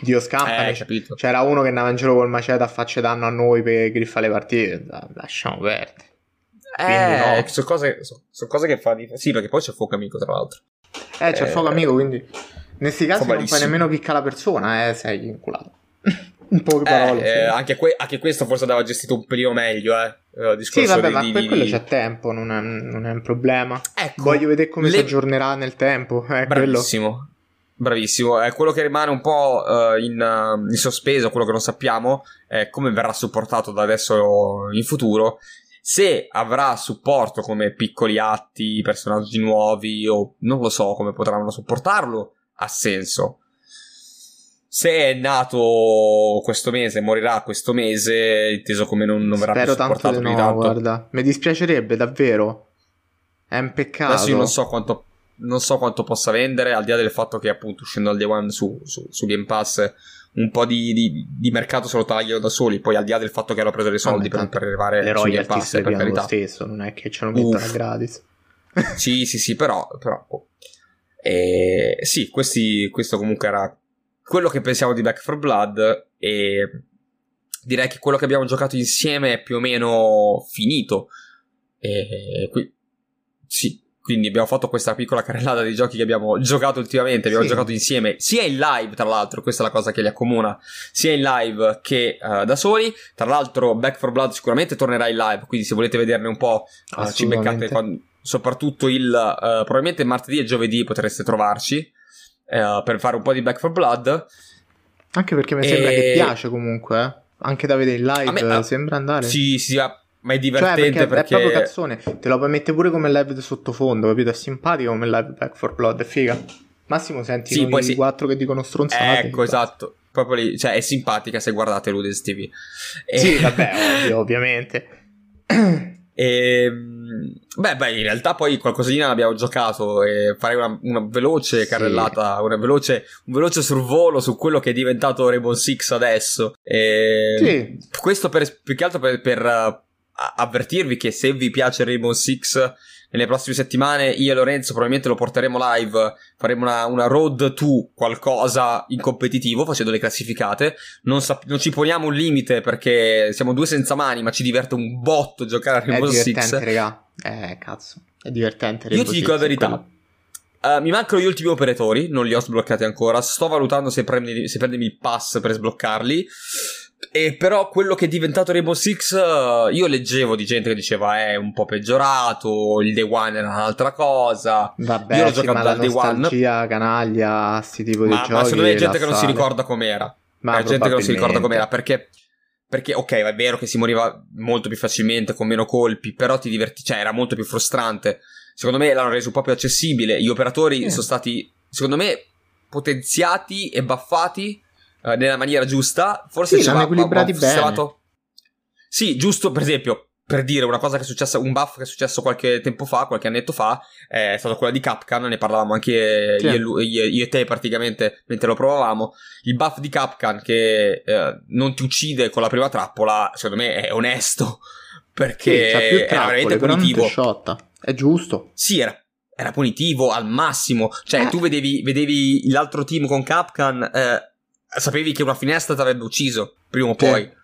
Dio scampa. Eh, c'era uno che andava in giro col macete a faccia danno a noi per griffare le partite. Lasciamo perdere. Eh, no. sono cose, so, so cose, che fa di... Sì, perché poi c'è il fuoco amico, tra l'altro. Eh, c'è il fuoco amico, quindi... In questi casi non fai nemmeno picca la persona, eh, sei inculato. in poche parole. Eh, eh, anche, que- anche, questo forse andava gestito un pelino meglio, eh. Uh, sì, vabbè, di, ma per quello c'è tempo, non è, non è un problema. Ecco, Voglio vedere come le... si aggiornerà nel tempo. Eh, Bravissimo. Quello. Bravissimo, è quello che rimane un po' uh, in, uh, in, sospeso, quello che non sappiamo, è come verrà supportato da adesso in futuro. Se avrà supporto come piccoli atti, personaggi nuovi o non lo so come potranno supportarlo, ha senso se è nato questo mese, morirà questo mese, inteso come non, non verrà Spero più supportato tanto di no, tanto. guarda. Mi dispiacerebbe davvero. È un peccato. Adesso io non so quanto, non so quanto possa vendere, al di là del fatto che appunto uscendo al day one su, su, su Game Pass un po' di, di, di, mercato se lo tagliano da soli, poi al di là del fatto che hanno preso dei soldi per, per arrivare le su Game Pass, per carità. lo stesso, non è che ce lo mettono gratis. sì, sì, sì, però... però oh. E, sì, questi, questo comunque era quello che pensiamo di Back 4 Blood e direi che quello che abbiamo giocato insieme è più o meno finito. E qui, sì, quindi abbiamo fatto questa piccola carrellata di giochi che abbiamo giocato ultimamente, abbiamo sì. giocato insieme, sia in live tra l'altro, questa è la cosa che li accomuna, sia in live che uh, da soli. Tra l'altro Back 4 Blood sicuramente tornerà in live, quindi se volete vederne un po' uh, ci beccate quando, soprattutto il uh, probabilmente martedì e giovedì potreste trovarci eh, per fare un po' di Back for Blood. Anche perché mi e... sembra che piace comunque, eh? anche da vedere in live, me, sembra andare. Sì, sì, ma è divertente cioè, perché, perché, è proprio cazzone. Te lo puoi mettere pure come live di sottofondo, capito? È simpatico come live Back for Blood, è figa. Massimo senti sì, poi sì. quattro che dicono stronzate. Ecco, esatto. Proprio lì, cioè è simpatica se guardate Ludens TV. E... Sì, vabbè, ovvio, ovviamente. E, ehm, beh, beh, in realtà poi qualcosina l'abbiamo giocato e farei una, una veloce carrellata, sì. una veloce, un veloce sorvolo su quello che è diventato Rainbow Six adesso. E sì. Questo per, più che altro per, per avvertirvi che se vi piace Rainbow Six nelle prossime settimane io e Lorenzo probabilmente lo porteremo live, faremo una, una road to qualcosa in competitivo facendo le classificate, non, sap- non, ci poniamo un limite perché siamo due senza mani ma ci diverte un botto giocare a Rainbow Six. Raga, eh cazzo, è divertente Io ti dico la verità. Uh, mi mancano gli ultimi operatori, non li ho sbloccati ancora. Sto valutando se, prendi, se prendermi il pass per sbloccarli. E però quello che è diventato Rainbow Six, uh, io leggevo di gente che diceva è un po' peggiorato, il Day One era un'altra cosa. Vabbè, io l'ho giocato dal Day One. canaglia, sti tipo ma, di giochi. Ma secondo me è gente che non si ricorda com'era. Ma è gente che non si ricorda com'era perché perché ok, è vero che si moriva molto più facilmente con meno colpi, però ti diverti, cioè era molto più frustrante. Secondo me l'hanno reso un po' più accessibile. Gli operatori eh. sono stati, secondo me, potenziati e buffati uh, nella maniera giusta. Forse sì, l'hanno equilibrati bene. Stato... Sì, giusto, per esempio, per dire una cosa che è successa, un buff che è successo qualche tempo fa, qualche annetto fa, è stata quella di Capcan, ne parlavamo anche sì. io, io, io, e te praticamente mentre lo provavamo. Il buff di Capcan che eh, non ti uccide con la prima trappola, secondo me è onesto, perché sì, era veramente punitivo. È giusto. Sì, era, era punitivo al massimo. Cioè, eh. tu vedevi, vedevi l'altro team con Capcan, eh, sapevi che una finestra ti avrebbe ucciso prima o poi.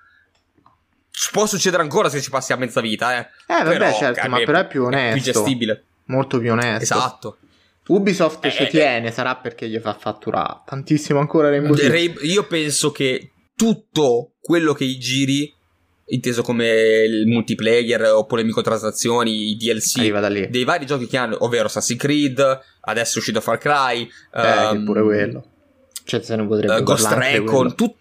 Può succedere ancora se ci passi a mezza vita, eh. Eh, vabbè, però, certo, ma però è più onesto. È più gestibile. Molto più onesto. Esatto. Ubisoft eh, ci tiene, eh, sarà perché gli fa fatturare tantissimo ancora Rainbow Six. Io penso che tutto quello che gli giri inteso come il multiplayer oppure le microtransazioni, i DLC dei vari giochi che hanno, ovvero Assassin's Creed, adesso è uscito Far Cry, eh, um, pure quello. Cioè, se non potrebbe uh, Ghost Recon, tu...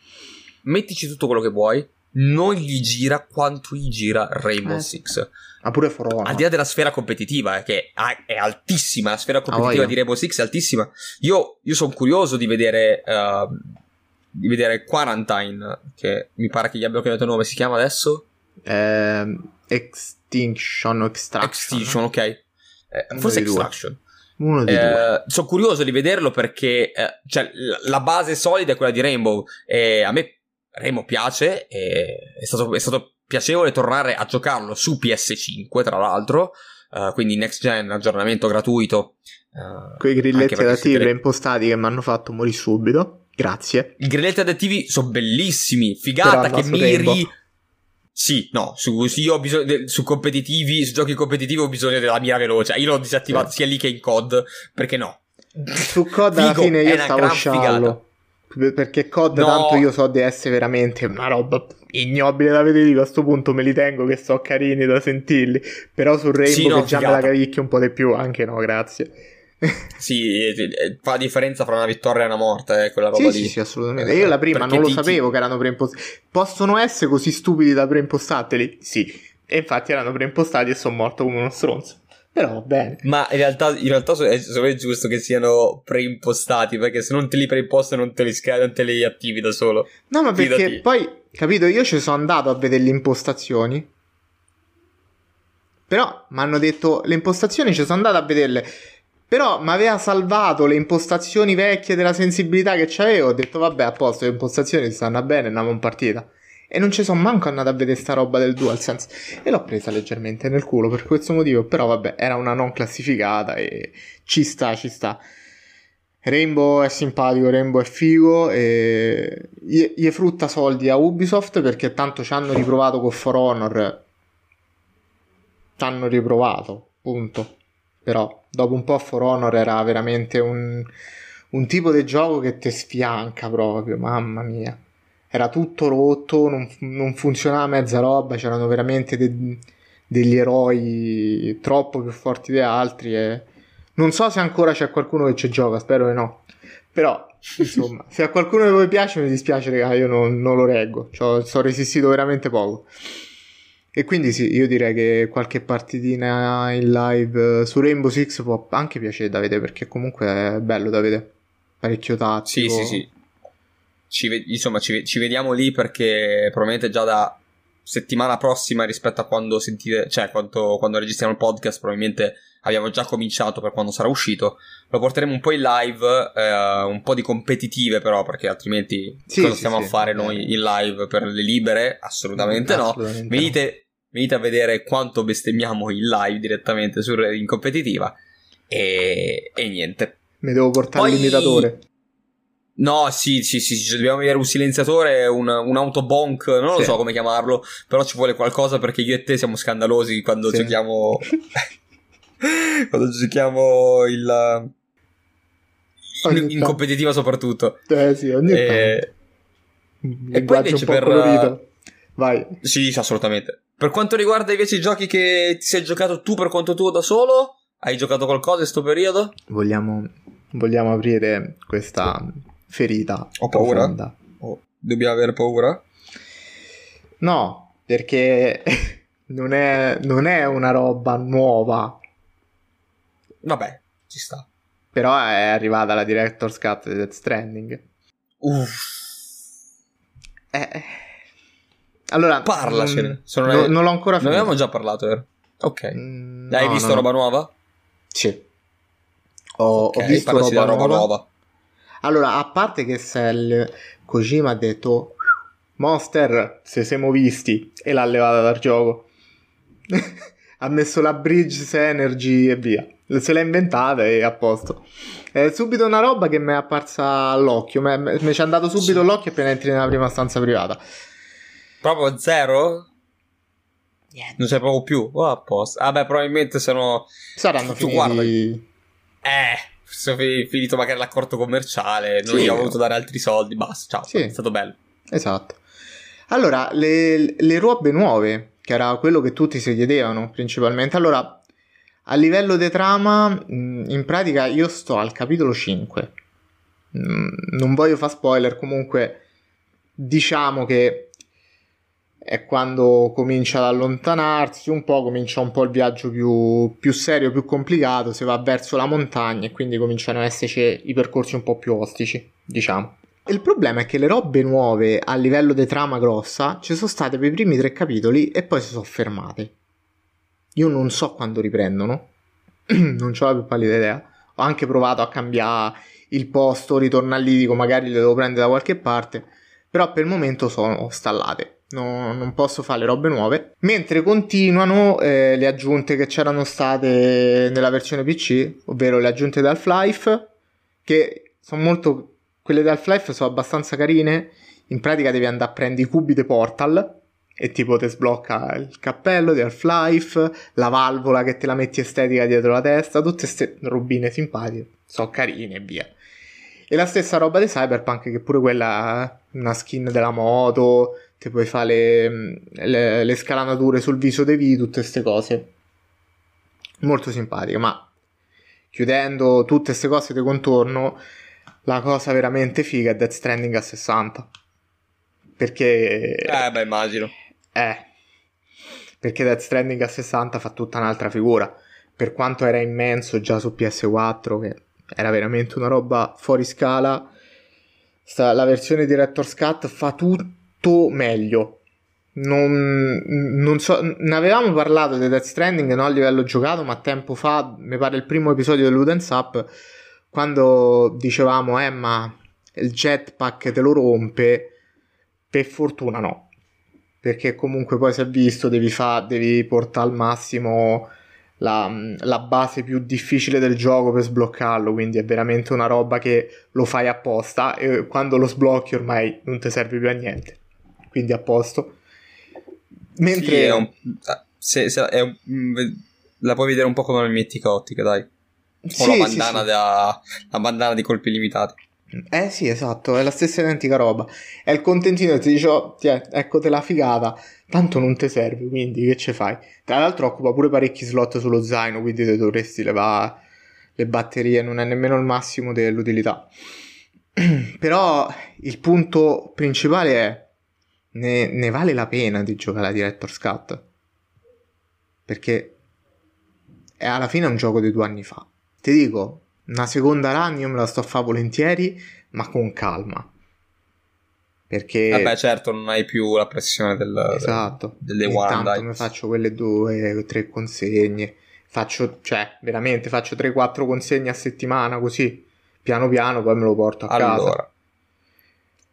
mettici tutto quello che vuoi, non gli gira quanto gli gira Rainbow eh. Six. Ma pure For Honor. Al di là della sfera competitiva, eh, che è altissima, la sfera competitiva ah, di Rainbow Six è altissima. Io, io sono curioso di vedere, uh, di vedere Quarantine, che mi pare che gli abbia cambiato nome, si chiama adesso? Eh, Extinction o Extraction. Extinction, ok. Eh, forse Extraction. Uno di eh, Sono curioso di vederlo perché eh, cioè, la base solida è quella di Rainbow. E a me Rainbow piace. È, stato, è stato piacevole tornare a giocarlo su PS5, tra l'altro. Uh, quindi next gen, aggiornamento gratuito. Uh, Quei grilletti adattivi impostati che mi hanno fatto morire subito. Grazie. I grilletti adattivi sono bellissimi. Figata che miri. Tempo. Sì, no, su, io ho bisogno, su competitivi, su giochi competitivi ho bisogno della mira veloce. Io l'ho disattivato sì. sia lì che in COD, perché no? Su COD alla fine io stavo sciallo. Perché COD no. tanto io so di essere veramente una roba ignobile da vedere. A questo punto me li tengo che so carini da sentirli. Però su Rainbow sì, no, che già figata. me la cavicchio un po' di più, anche no, grazie. sì, fa la differenza fra una vittoria e una morte, eh, quella roba sì, lì. Sì, sì, assolutamente. Io la prima Perché non lo sapevo ti... che erano preimpostati. Possono essere così stupidi da preimpostateli? Sì. E infatti erano preimpostati e sono morto come uno stronzo. Però va bene. Ma in realtà, in realtà è, giusto che siano preimpostati, perché se non te li preimposti non te li, non te li attivi da solo. No, ma perché Fidati. poi, capito, io ci sono andato a vedere le impostazioni. Però mi hanno detto, le impostazioni ci sono andato a vederle. Però mi aveva salvato le impostazioni vecchie della sensibilità che c'avevo. Ho detto, vabbè, a posto, le impostazioni stanno bene, andiamo in partita. E non ci sono manco andato a vedere sta roba del DualSense. E l'ho presa leggermente nel culo per questo motivo. Però vabbè, era una non classificata e ci sta, ci sta. Rainbow è simpatico, Rainbow è figo e gli, gli frutta soldi a Ubisoft perché tanto ci hanno riprovato con For Honor. Ci hanno riprovato, punto. Però dopo un po' For Honor era veramente un, un tipo di gioco che ti sfianca proprio, mamma mia era tutto rotto, non, non funzionava mezza roba, c'erano veramente de- degli eroi troppo più forti di altri e non so se ancora c'è qualcuno che ci gioca, spero di no. Però, insomma, se a qualcuno di voi piace, mi dispiace, raga, io non, non lo reggo. Cioè, sono resistito veramente poco. E quindi sì, io direi che qualche partitina in live su Rainbow Six può anche piacere da vedere, perché comunque è bello da vedere. Parecchio tattico. Sì, sì, sì ci, insomma, ci, ci, vediamo lì perché probabilmente già da settimana prossima rispetto a quando sentire, cioè quando, quando registriamo il podcast, probabilmente abbiamo già cominciato per quando sarà uscito. Lo porteremo un po' in live, eh, un po' di competitive però, perché altrimenti sì, cosa sì, stiamo sì, a fare noi in live per le libere? Assolutamente, no. Assolutamente venite, venite, a vedere quanto bestemmiamo in live direttamente su, in competitiva. E, e niente. Mi devo portare Poi... l'imitatore. No, sì, sì, sì, sì, dobbiamo avere un silenziatore, un, un autobonk, non lo so come chiamarlo, però ci vuole qualcosa perché io e te siamo scandalosi quando sì. giochiamo... quando giochiamo il... In, in, competitiva soprattutto. Eh sì, ogni e... E poi invece per... Colorito. Vai. Sì, assolutamente. Per quanto riguarda invece i giochi che ti sei giocato tu per conto tuo da solo, hai giocato qualcosa in questo periodo? Vogliamo, vogliamo aprire questa ferita. Ho paura? Oh, dobbiamo avere paura? No, perché non è, non è una roba nuova. Vabbè, ci sta. Però è arrivata la Director's Cut di Death Stranding. Uff. Eh, eh. allora, parlacene. Mm, Sono no, non l'ho ancora finito. Ne avevamo già parlato, vero? Ok. Mm, Hai no, visto no. roba nuova? Sì. Ho, okay, ho visto roba, roba nuova. nuova. Allora, a parte che Sel Kojima ha detto Monster, se siamo visti e l'ha levata dal gioco. ha messo la Bridge Energy e via. Se l'ha inventata e a posto. È subito una roba che mi è apparsa all'occhio. Mi ci è andato subito sì. l'occhio appena entri nella prima stanza privata. Proprio zero? Niente. Non c'è proprio più. Oh, a posto. Vabbè, probabilmente sono. Saranno tu finiti... guarda. Eh è finito magari l'accordo commerciale, non sì. gli ho voluto dare altri soldi, basta, ciao, sì. è stato bello. Esatto. Allora, le, le robe nuove, che era quello che tutti si chiedevano principalmente. Allora, a livello di trama, in pratica io sto al capitolo 5. Non voglio fare spoiler, comunque diciamo che è quando comincia ad allontanarsi un po', comincia un po' il viaggio più, più serio, più complicato, si va verso la montagna e quindi cominciano ad esserci i percorsi un po' più ostici, diciamo. Il problema è che le robe nuove a livello di trama grossa ci sono state per i primi tre capitoli e poi si sono fermate. Io non so quando riprendono, non ho la più pallida idea. Ho anche provato a cambiare il posto, ritornare lì, dico magari le devo prendere da qualche parte, però per il momento sono stallate. No, non posso fare le robe nuove. Mentre continuano eh, le aggiunte che c'erano state nella versione PC, ovvero le aggiunte da Half-Life, che sono molto quelle di Half-Life sono abbastanza carine. In pratica devi andare a prendere i cubi di Portal e tipo ti sblocca il cappello di Half-Life, la valvola che te la metti estetica dietro la testa, tutte queste robine simpatiche, sono carine e via. E la stessa roba di Cyberpunk, che pure quella una skin della moto, ti puoi fare le, le, le scalanature sul viso dei V, tutte queste cose. Molto simpatiche, ma chiudendo tutte queste cose di contorno, la cosa veramente figa è Death Stranding a 60. Perché... Eh, beh, immagino. Eh. Perché Death Stranding a 60 fa tutta un'altra figura. Per quanto era immenso già su PS4, che era veramente una roba fuori scala, la versione Director's Cut fa tutto meglio. Non, non so, ne avevamo parlato di Death Stranding, non a livello giocato, ma tempo fa, mi pare il primo episodio dell'Udens Up quando dicevamo, eh, ma il jetpack te lo rompe, per fortuna no. Perché comunque poi si è visto, devi, fa, devi portare al massimo la, la, base più difficile del gioco per sbloccarlo, quindi è veramente una roba che lo fai apposta e quando lo sblocchi ormai non ti serve più a niente. Quindi a posto. Mentre... Sì, è un... Se, se è un... la puoi vedere un po' come una mimetica ottica, dai. O sì, la, bandana sì, da, la bandana di colpi limitati. Eh sì, esatto, è la stessa identica roba. È il contentino che ti dice, oh, tiè, eccoti la figata, tanto non ti serve, quindi che ce fai? Tra l'altro occupa pure parecchi slot sullo zaino, quindi te dovresti levare le batterie, non è nemmeno il massimo dell'utilità. Però il punto principale è, ne, ne vale la pena di giocare la Director's Cut? Perché è alla fine un gioco di due anni fa ti dico, una seconda run io me la sto a fare volentieri, ma con calma. Perché... Vabbè, certo, non hai più la pressione del, esatto. del, delle one. Intanto mi faccio quelle due, tre consegne. Faccio, cioè, veramente, faccio 3-4 consegne a settimana così, piano piano, poi me lo porto a allora, casa.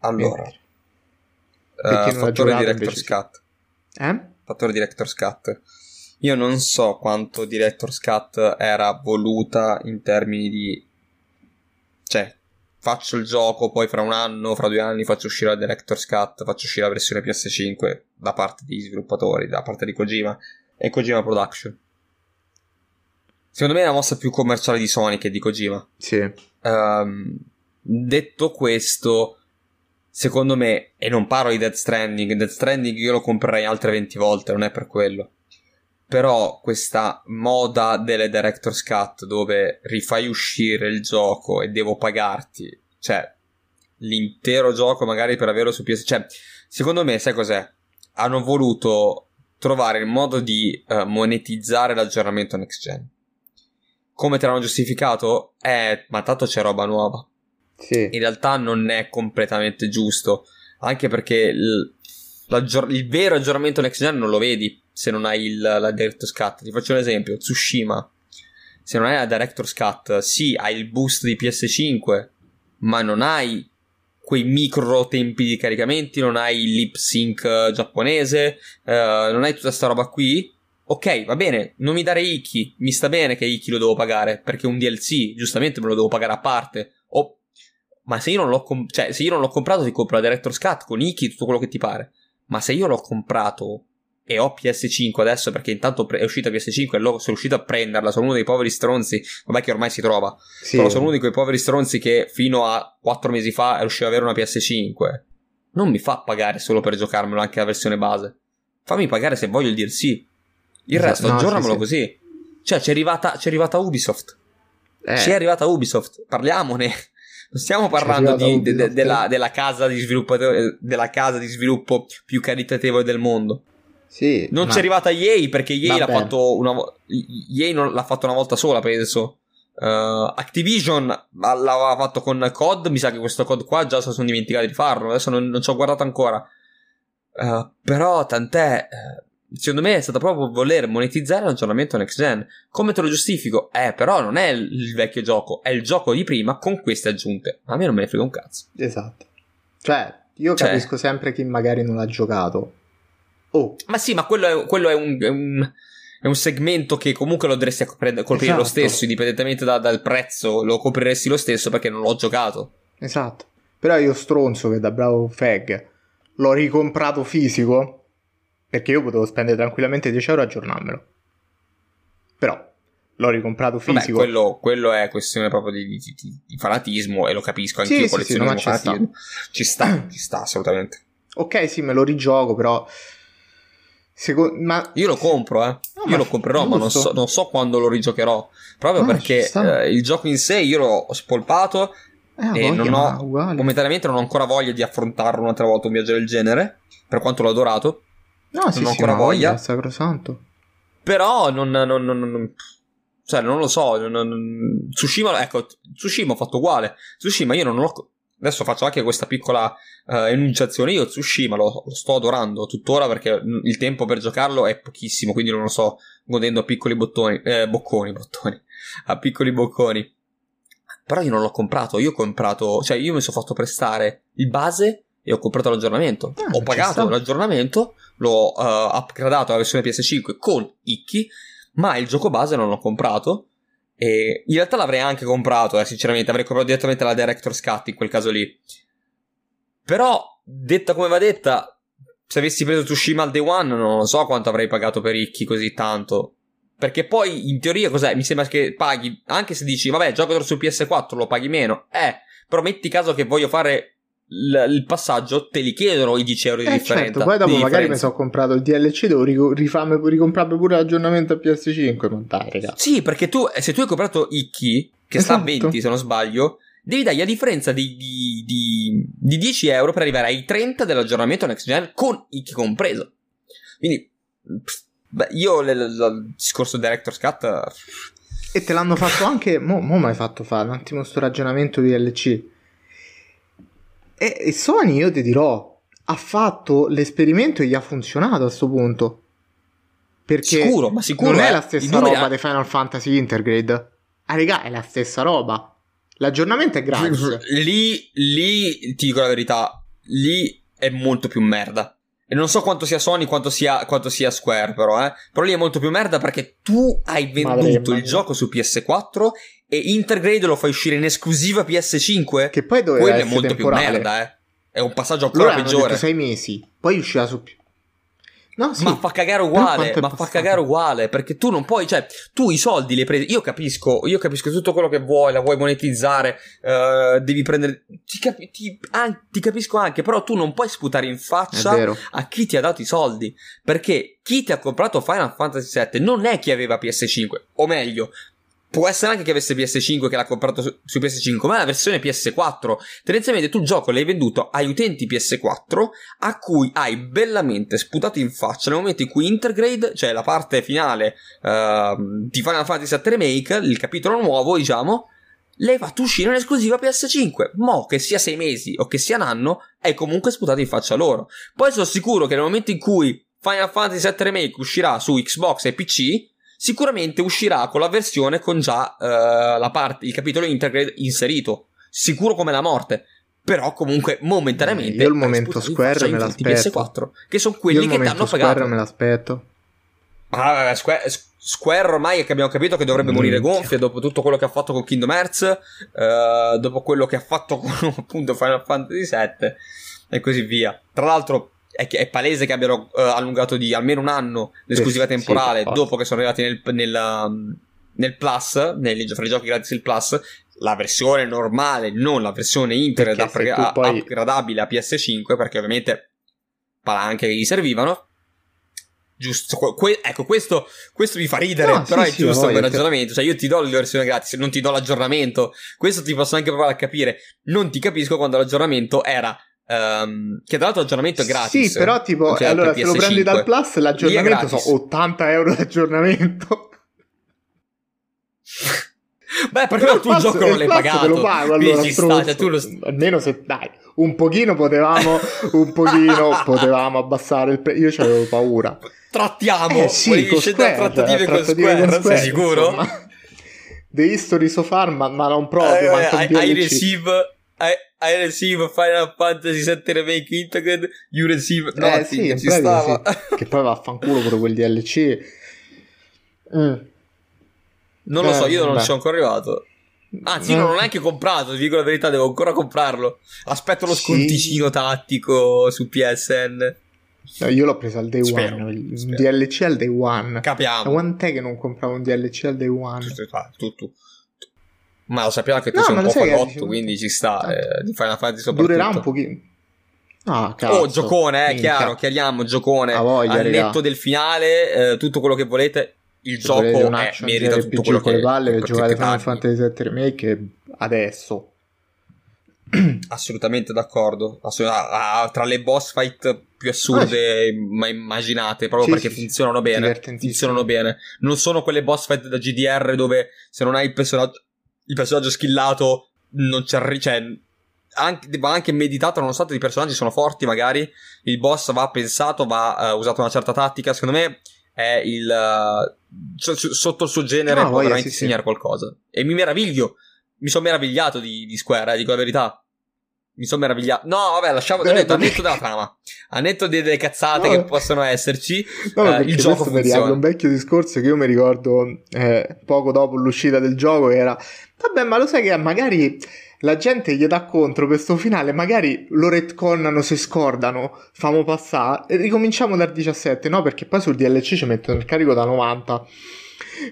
Allora, uh, fattore director's cut. Eh? Fattore director's cut io non so quanto Director's Cut era voluta in termini di... Cioè, faccio il gioco, poi fra un anno, fra due anni faccio uscire la Director's Cut, faccio uscire la versione PS5 da parte degli sviluppatori, da parte di Kojima e Kojima Production. Secondo me è la mossa più commerciale di Sony che di Kojima. Sì. Um, detto questo, secondo me, e non parlo di Dead Stranding, Dead Stranding io lo comprerei altre 20 volte, non è per quello però questa moda delle director's cut dove rifai uscire il gioco e devo pagarti, cioè l'intero gioco magari per averlo su PS, cioè secondo me sai cos'è? Hanno voluto trovare il modo di uh, monetizzare l'aggiornamento next gen. Come te l'hanno giustificato? Eh, ma tanto c'è roba nuova. Sì. In realtà non è completamente giusto, anche perché il, il vero aggiornamento next gen non lo vedi se non hai il, la Director's Cut. Ti faccio un esempio, Tsushima. Se non hai la Director's Cut, sì, hai il boost di PS5, ma non hai quei micro tempi di caricamenti, non hai il lip sync giapponese, uh, non hai tutta sta roba qui. Ok, va bene, non mi dare Iki, mi sta bene che Iki lo devo pagare, perché un DLC, giustamente me lo devo pagare a parte. Oh, ma se io non l'ho, com- cioè, se io non l'ho comprato ti compro la Director's Cut con Iki, tutto quello che ti pare. Ma se io l'ho comprato e ho PS5 adesso perché intanto è uscita PS5 e sono riuscito a prenderla, sono uno dei poveri stronzi, vabbè che ormai si trova, sì. però sono uno di quei poveri stronzi che fino a 4 mesi fa è riuscito ad avere una PS5. non mi fa pagare solo per giocarmelo anche la versione base. Fammi pagare se voglio il DLC. Il esatto, resto, no, aggiornamelo sì, così. Cioè, c'è arrivata, c'è arrivata Ubisoft. Eh. C'è arrivata Ubisoft. Parliamone. Non stiamo parlando di, de, de, della, della, casa di della casa di sviluppo più caritatevole del mondo. Sì, non ma... c'è arrivata EA perché EA l'ha fatto, una, EA non l'ha fatto una volta sola, penso. Uh, Activision l'aveva fatto con COD. Mi sa che questo COD qua già si sono dimenticati di farlo. Adesso non, non ci ho guardato ancora. Uh, però tant'è. Eh, secondo me è stato proprio voler monetizzare l'aggiornamento next gen. Come te lo giustifico? Eh, però non è il vecchio gioco, è il gioco di prima con queste aggiunte. A me non me ne frega un cazzo. Esatto. Cioè, io cioè, capisco sempre chi magari non l'ha giocato. Oh. Ma sì, ma quello è, quello è un, è un è un segmento che comunque lo dovresti colpire esatto. lo stesso, indipendentemente da, dal prezzo, lo copriresti lo stesso perché non l'ho giocato. Esatto. Però io stronzo che da bravo Fag l'ho ricomprato fisico perché io potevo spendere tranquillamente 10 euro a aggiornarmelo. Però l'ho ricomprato fisico. Vabbè, quello, quello, è questione proprio di, di, di, fanatismo e lo capisco anche sì, io collezionismo sì, sì, fanatismo. Ci sta, ci sta assolutamente. Ok, sì, me lo rigioco, però Secondo, ma... Io lo compro, eh. No, io lo comprerò, giusto. ma non so, non so, quando lo rigiocherò. Proprio no, perché eh, il gioco in sé io l'ho spolpato eh, e voglia, non ho, momentaneamente non ho ancora voglia di affrontarlo un'altra volta un viaggio del genere, per quanto l'ho adorato. No, non sì, ho ancora voglia. voglia. Sacrosanto. Però non, non, non, non cioè, non lo so. Non, Tsushima, ecco, Tsushima ho fatto uguale. Tsushima io non l'ho Adesso faccio anche questa piccola uh, enunciazione. Io Tsushima lo, lo, sto adorando tuttora perché il tempo per giocarlo è pochissimo, quindi non lo sto godendo a piccoli bottoni, eh, bocconi, bottoni, a piccoli bocconi. Però io non l'ho comprato, io ho comprato, cioè io mi sono fatto prestare il base e ho comprato l'aggiornamento. Ah, ho pagato l'aggiornamento, l'ho uh, upgradato alla versione PS5 con Ikki, ma il gioco base non l'ho comprato e in realtà l'avrei anche comprato, eh, sinceramente, avrei comprato direttamente la Director's Cut in quel caso lì. Però, detta come va detta, se avessi preso Tsushima al day one, non so quanto avrei pagato per Ikki così tanto. Perché poi, in teoria, cos'è? Mi sembra che paghi, anche se dici, vabbè, gioco su PS4, lo paghi meno. Eh, però metti caso che voglio fare l- il passaggio te li chiedono i 10 euro di eh differenza. Certo, poi dopo magari mi sono comprato il DLC, devo ric- rifarmi, ricomprarmi pure l'aggiornamento a PS5. Ma dai, raga. Sì, perché tu, se tu hai comprato Ikki, che esatto. sta a 20 se non sbaglio, devi dargli a differenza di, di, di, di 10 euro per arrivare ai 30 dell'aggiornamento next gen con Ikki compreso. Quindi, beh, io il discorso Director's Cut... E te l'hanno fatto anche, mo, mo mi hai fatto fare un attimo sto ragionamento di DLC e, e Sony, io ti dirò, ha fatto l'esperimento e gli ha funzionato a questo punto. Perché sicuro, ma sicuro, non è eh. la stessa roba di Final Fantasy Intergrade. Ah, raga, è la stessa roba. L'aggiornamento è gratis. Lì, lì, ti dico la verità, lì è molto più merda. E non so quanto sia Sony, quanto sia, quanto sia Square, però, eh. Però lì è molto più merda perché tu hai venduto Madre il gioco su PS4 e Intergrade lo fai uscire in esclusiva PS5. Che poi doveva Quello è molto temporale. più merda, eh. È un passaggio ancora Loro peggiore. Detto sei mesi, poi uscirà su No, sì. Ma fa cagare uguale, ma fa cagare uguale, perché tu non puoi, cioè, tu i soldi li hai presi, io capisco, io capisco tutto quello che vuoi, la vuoi monetizzare, uh, devi prendere, ti, capi, ti, ah, ti, capisco anche, però tu non puoi sputare in faccia a chi ti ha dato i soldi, perché chi ti ha comprato Final Fantasy VII non è chi aveva PS5, o meglio, Può essere anche che avesse PS5 che l'ha comprato su, su PS5, ma è la versione PS4. Tendenzialmente tu il gioco l'hai venduto agli utenti PS4 a cui hai bellamente sputato in faccia nel momento in cui Intergrade, cioè la parte finale uh, di Final Fantasy VII Remake, il capitolo nuovo, diciamo, l'hai fatto uscire in esclusiva PS5. Mo che sia sei mesi o che sia un anno, hai comunque sputato in faccia loro. Poi sono sicuro che nel momento in cui Final Fantasy VII Remake uscirà su Xbox e PC, sicuramente uscirà con la versione con già uh, la parte, il capitolo Intergrade inserito. Sicuro come la morte. Però comunque momentaneamente... Io il momento Square me l'aspetto. PS4, che sono quelli che ti hanno pagato. Square me l'aspetto. Ah, Square, Square ormai che abbiamo capito che dovrebbe morire gonfia dopo tutto quello che ha fatto con Kingdom Hearts, uh, dopo quello che ha fatto con appunto Final Fantasy VII e così via. Tra l'altro è, è palese che abbiano uh, allungato di almeno un anno l'esclusiva temporale sì, dopo che sono arrivati nel, nel, um, nel Plus, nel, fra i giochi gratis il Plus, la versione normale, non la versione internet upgra- poi... upgradabile a PS5, perché ovviamente palanche che gli servivano. Giusto, que- ecco, questo, questo, mi fa ridere, no, però sì, è sì, giusto come ragionamento. Cioè, io ti do la versione gratis, non ti do l'aggiornamento. Questo ti posso anche provare a capire. Non ti capisco quando l'aggiornamento era Um, che tra l'altro l'aggiornamento è gratis. Sì, però tipo, cioè, allora se lo prendi dal Plus l'aggiornamento sono 80 euro d'aggiornamento. Beh, perché il tuo gioco non l'hai pagato. Lo pago, allora, sta, cioè, tu lo... Almeno se dai, un pochino potevamo, un pochino potevamo abbassare il prezzo. Io avevo paura. Trattiamo, eh, sì, con Square, trattative, trattative con Square, con Square sei sicuro? Insomma. The History so far, ma, ma non proprio. Eh, I, I, receive... I, I receive Final Fantasy VII Remake Integrated, you receive no, eh, sì, ci stava. Sì. che poi vaffanculo pure quel DLC. Mm. Non lo so, io non beh. ci sono ancora arrivato. Anzi, io non l'ho neanche comprato, ti dico la verità, devo ancora comprarlo. Aspetto lo sì. sconticino tattico su PSN. No, io l'ho preso al day spero, one. Spero. DLC al day one. Capiamo. Da quant'è che non compravo un DLC al day one? Tu, tu, tu. Ma lo sappiamo che tu no, sei un po' fagotto, quindi ci sta. Eh, di Final Fantasy soprattutto. Durerà un pochino. Ah, cazzo. Oh, giocone, eh, chiaro, chiariamo, giocone. A voglia, Al netto del finale, eh, tutto quello che volete il Se gioco è, merita tutto quello che, le palle per giocare Final Fantasy VII Remake adesso assolutamente d'accordo Assolut- ah, ah, tra le boss fight più assurde ah, mai immaginate proprio sì, perché sì, funzionano bene funzionano bene non sono quelle boss fight da GDR dove se non hai il personaggio il personaggio skillato non ci arrivi cioè anche, va anche meditato nonostante i personaggi sono forti magari il boss va pensato va uh, usato una certa tattica secondo me è il sotto il suo genere no, può veramente sì, insegnare sì. qualcosa. E mi meraviglio, mi sono meravigliato di, di Square, eh, dico la verità. Mi sono meravigliato. No, vabbè, lasciamo. Beh, detto, netto della trama. A netto delle cazzate no, che possono esserci. No, eh, il gioco funziona. un vecchio discorso che io mi ricordo eh, poco dopo l'uscita del gioco. Era vabbè, ma lo sai che magari la gente gli dà contro per sto finale, magari lo retconnano se scordano, famo passare e ricominciamo dal 17, no? Perché poi sul DLC ci mettono il carico da 90.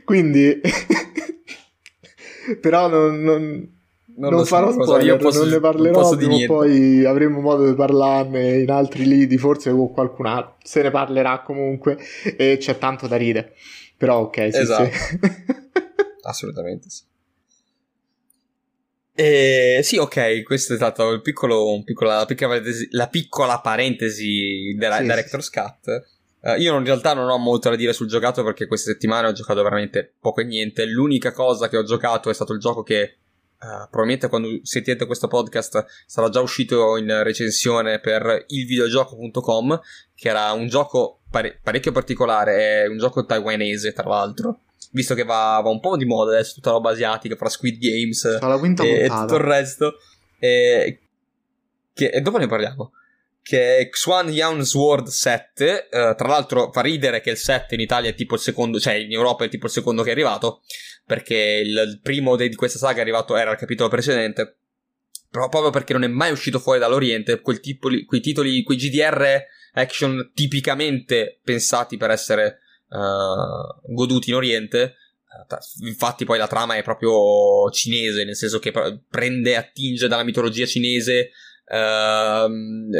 Quindi però non, non, non, non farò so, spoiler, posso, non ne parlerò, non poi avremo modo di parlarne in altri lidi, forse con qualcun altro, se ne parlerà comunque e c'è tanto da ridere. Però ok, sì, esatto. sì. Assolutamente sì. Eh, sì, ok, questo è stato il piccolo, un piccolo, la, piccola, la, piccola, parentesi della sì, Director's sì. Cut. Uh, io in realtà non ho molto da dire sul giocato perché queste settimane ho giocato veramente poco e niente. L'unica cosa che ho giocato è stato il gioco che uh, probabilmente quando sentite questo podcast sarà già uscito in recensione per ilvideogioco.com, che era un gioco pare- parecchio particolare, è un gioco taiwanese tra l'altro visto che va, va, un po' di moda adesso tutta roba asiatica fra Squid Games e, e, tutto il resto. E, che, e dopo ne parliamo. Che è Xuan Young Sword 7. Eh, tra l'altro fa ridere che il 7 in Italia è tipo il secondo, cioè in Europa è tipo il secondo che è arrivato. Perché il, il primo di questa saga è arrivato, era il capitolo precedente. Però proprio perché non è mai uscito fuori dall'Oriente, quel tipo, quei titoli, quei GDR action tipicamente pensati per essere uh, goduti in Oriente. Uh, infatti, poi la trama è proprio cinese, nel senso che prende, attinge dalla mitologia cinese. Uh,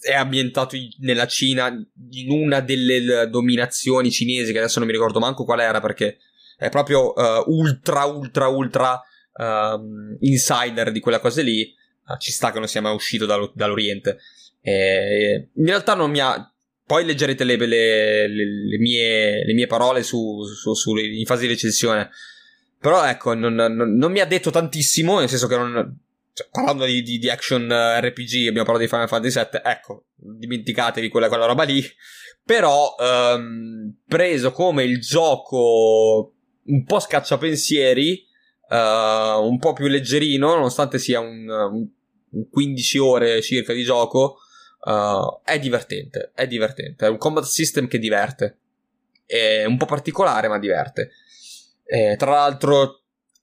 è ambientato nella Cina in una delle dominazioni cinesi, che adesso non mi ricordo manco qual era, perché è proprio uh, ultra, ultra, ultra uh, insider di quella cosa lì. Ci sta che non sia mai uscito dall- dall'Oriente. E in realtà non mi ha poi leggerete le, le, le, mie, le mie, parole su, su, su, in fase di recensione. Però ecco, non, non, non, mi ha detto tantissimo, nel senso che non, cioè, parlando di, di, di, action RPG, abbiamo parlato di Final Fantasy VII, ecco, dimenticatevi quella, quella roba lì. Però, um, preso come il gioco un po' scacciapensieri, uh, un po' più leggerino, nonostante sia un, un 15 ore circa di gioco, Uh, è divertente, è divertente. È un combat system che diverte. È un po' particolare, ma diverte. E, tra l'altro,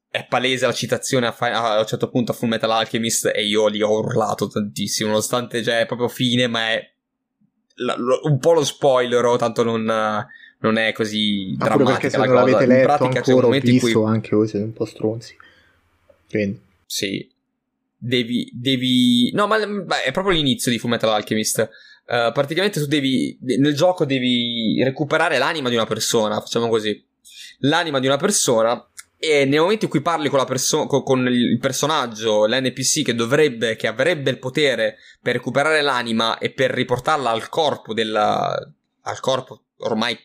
è palese la citazione a, a, un certo punto a Full Metal Alchemist e io li ho urlato tantissimo, nonostante cioè, è proprio fine, ma è la, lo, un po' lo spoiler, tanto non, non è così ah, drammatica perché se non l'avete letto In pratica, ancora, c'è un momento in cui... anche voi siete un po' stronzi. Quindi. Sì. Devi, devi... No, ma beh, è proprio l'inizio di Fullmetal Alchemist. Uh, praticamente tu devi... Nel gioco devi recuperare l'anima di una persona, facciamo così. L'anima di una persona e nel momento in cui parli con, perso- con il personaggio, l'NPC che dovrebbe, che avrebbe il potere per recuperare l'anima e per riportarla al corpo della, al corpo ormai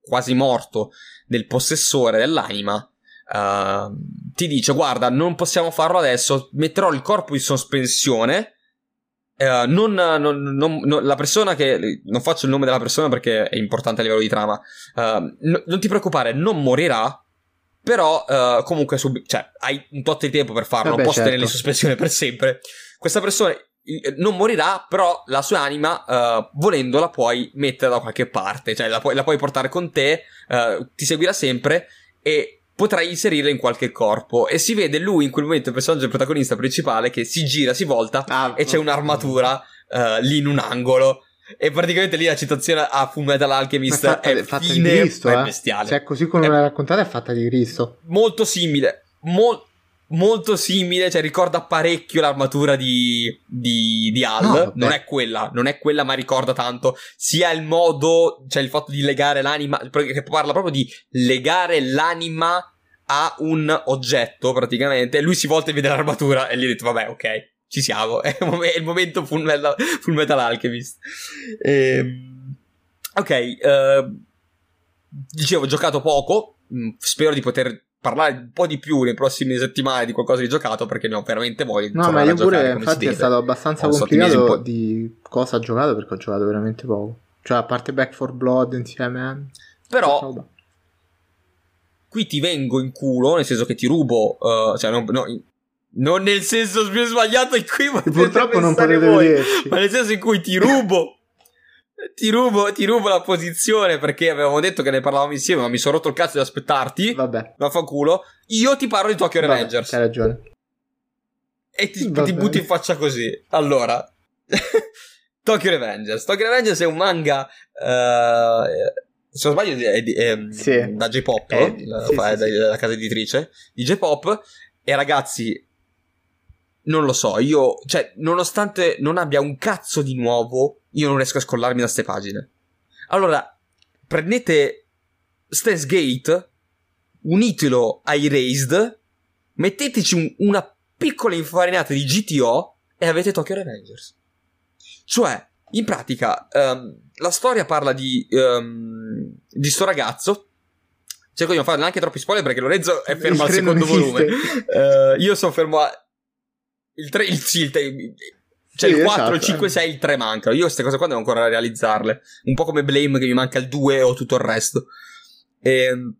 quasi morto del possessore dell'anima, uh, ti dice guarda non possiamo farlo adesso, metterò il corpo in sospensione. Uh, non, non, non, la persona che non faccio il nome della persona perché è importante a livello di trama. Uh, non ti preoccupare, non morirà però, uh, comunque, sub- cioè, hai un tot di tempo per farlo, Vabbè, non posso certo. tenerli in sospensione per sempre. Questa persona non morirà, però la sua anima, uh, volendo, la puoi mettere da qualche parte, cioè la puoi, la puoi portare con te, ti seguirà sempre e potrai inserirla in qualche corpo. E si vede lui in quel momento, il personaggio protagonista principale, che si gira, si volta ah, e c'è un'armatura uh, lì in un angolo. E praticamente lì la citazione a Full Metal Alchemist è, fatta, è fatta fine, di Cristo, è eh? bestiale. Cioè, così come è, l'hai raccontata, è fatta di Cristo. Molto simile. Mo- molto simile, cioè ricorda parecchio l'armatura di, di, di Al. No, non è quella, non è quella, ma ricorda tanto sia il modo, cioè il fatto di legare l'anima, che parla proprio di legare l'anima a un oggetto praticamente. Lui si volta e vede l'armatura e gli ha detto, vabbè, ok ci siamo, è il momento full metal, full metal alchemist. Ehm, ok, uh, dicevo, ho giocato poco, mm, spero di poter parlare un po' di più nei prossimi settimane di qualcosa di giocato perché ne ho veramente voglia no ma io pure infatti è stato abbastanza ho complicato di cosa ho giocato perché ho giocato veramente poco cioè a parte Back for Blood insieme a... però qui ti vengo in culo nel senso che ti rubo uh, cioè no, no, non nel senso sbagliato in cui purtroppo non potete voi, vederci. ma nel senso in cui ti rubo ti rubo, ti rubo la posizione perché avevamo detto che ne parlavamo insieme, ma mi sono rotto il cazzo di aspettarti. Vabbè. Vaffanculo. Io ti parlo di Tokyo Vabbè, Revengers. Hai ragione. E ti, ti butti in faccia così. Allora, Tokyo Revengers. Tokyo Revengers è un manga. Uh, se non sbaglio, è, è, è sì. da J-Pop, eh, la, sì, fa, sì, da, la casa editrice di J-Pop. E ragazzi, non lo so, io, cioè, nonostante non abbia un cazzo di nuovo, io non riesco a scollarmi da ste pagine. Allora, prendete Stance Gate, unitelo a Erased, metteteci un, una piccola infarinata di GTO e avete Tokyo Revengers. Cioè, in pratica, um, la storia parla di, um, di sto ragazzo cerco di non fare neanche troppi spoiler perché Lorenzo è fermo al secondo volume. Uh, io sono fermo a il 3, il, sì, il, cioè sì, il 4, esatto. il 5, 6, il 3 mancano. Io queste cose qua devo ancora realizzarle. Un po' come Blame che mi manca il 2 o tutto il resto. E, ehm,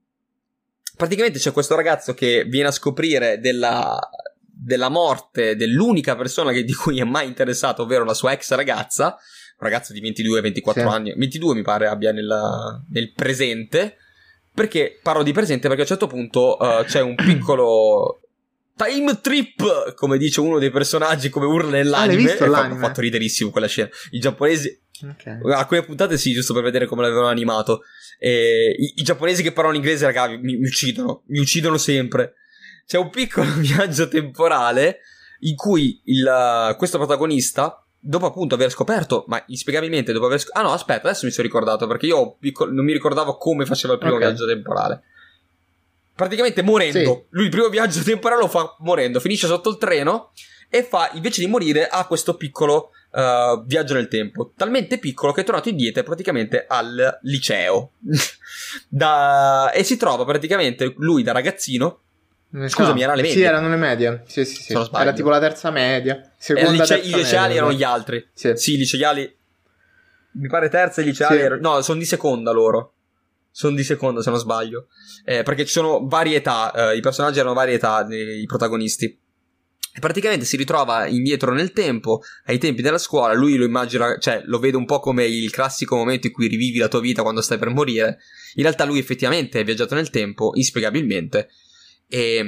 praticamente c'è questo ragazzo che viene a scoprire della, della morte dell'unica persona che, di cui è mai interessato, ovvero la sua ex ragazza. Ragazzo di 22-24 sì. anni, 22 mi pare abbia nella, nel presente. Perché parlo di presente? Perché a un certo punto uh, c'è un piccolo Time Trip, come dice uno dei personaggi, come urla nell'anime. Ah, visto l'anime? Fa, fatto riderissimo quella scena. I giapponesi. Okay. Alcune puntate sì, giusto per vedere come l'avevano animato. E i, i, giapponesi che parlano inglese, raga, mi, mi, uccidono. Mi uccidono sempre. C'è un piccolo viaggio temporale in cui il, questo protagonista, dopo appunto aver scoperto, ma inspiegabilmente dopo aver scoperto... Ah no, aspetta, adesso mi sono ricordato perché io non mi ricordavo come faceva il primo okay. viaggio temporale praticamente morendo. Sì. Lui il primo viaggio temporale lo fa morendo, finisce sotto il treno e fa, invece di morire, ha questo piccolo uh, viaggio nel tempo. Talmente piccolo che è tornato indietro praticamente al liceo. da... E si trova praticamente lui da ragazzino. Scusami, no, erano le medie. Sì, erano le medie. Sì, sì, sì. Era tipo la terza media. Seconda, lice- I liceali media, erano gli altri. Sì. sì, i liceali. Mi pare terza e i liceali. Sì. Erano... No, sono di seconda loro. Sono di seconda, se non sbaglio. Eh, perché ci sono varie età, eh, i personaggi hanno varie età, i protagonisti. E praticamente si ritrova indietro nel tempo, ai tempi della scuola, lui lo immagina, cioè lo vede un po' come il classico momento in cui rivivi la tua vita quando stai per morire. In realtà lui effettivamente è viaggiato nel tempo, inspiegabilmente, e,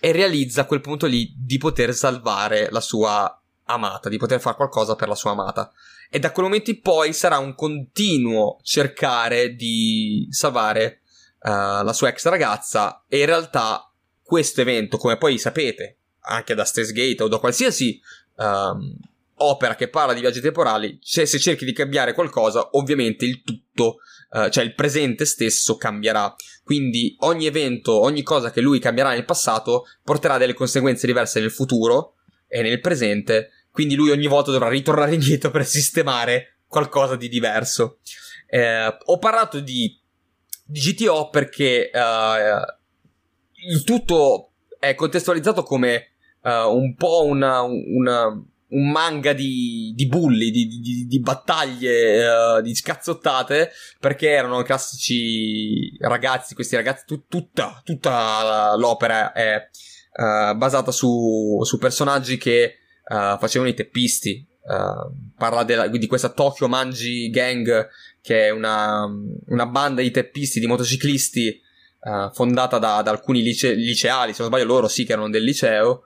e realizza a quel punto lì di poter salvare la sua amata, di poter fare qualcosa per la sua amata e da quel momento in poi sarà un continuo cercare di salvare uh, la sua ex ragazza e in realtà questo evento, come poi sapete, anche da Stays Gate o da qualsiasi um, opera che parla di viaggi temporali, se, se, cerchi di cambiare qualcosa, ovviamente il tutto, uh, cioè il presente stesso cambierà. Quindi ogni evento, ogni cosa che lui cambierà nel passato porterà delle conseguenze diverse nel futuro e nel presente. Quindi lui ogni volta dovrà ritornare indietro per sistemare qualcosa di diverso. Eh, ho parlato di, di GTO perché uh, il tutto è contestualizzato come uh, un po' una, una un manga di, di bulli, di, di, di battaglie, uh, di scazzottate, perché erano classici ragazzi, questi ragazzi, tu, tutta, tutta l'opera è uh, basata su, su, personaggi che uh, facevano i teppisti. parla della, di questa Tokyo Manji Gang, che è una, una banda di teppisti, di motociclisti, fondata da, da alcuni lice, liceali, se non sbaglio loro sì che erano del liceo,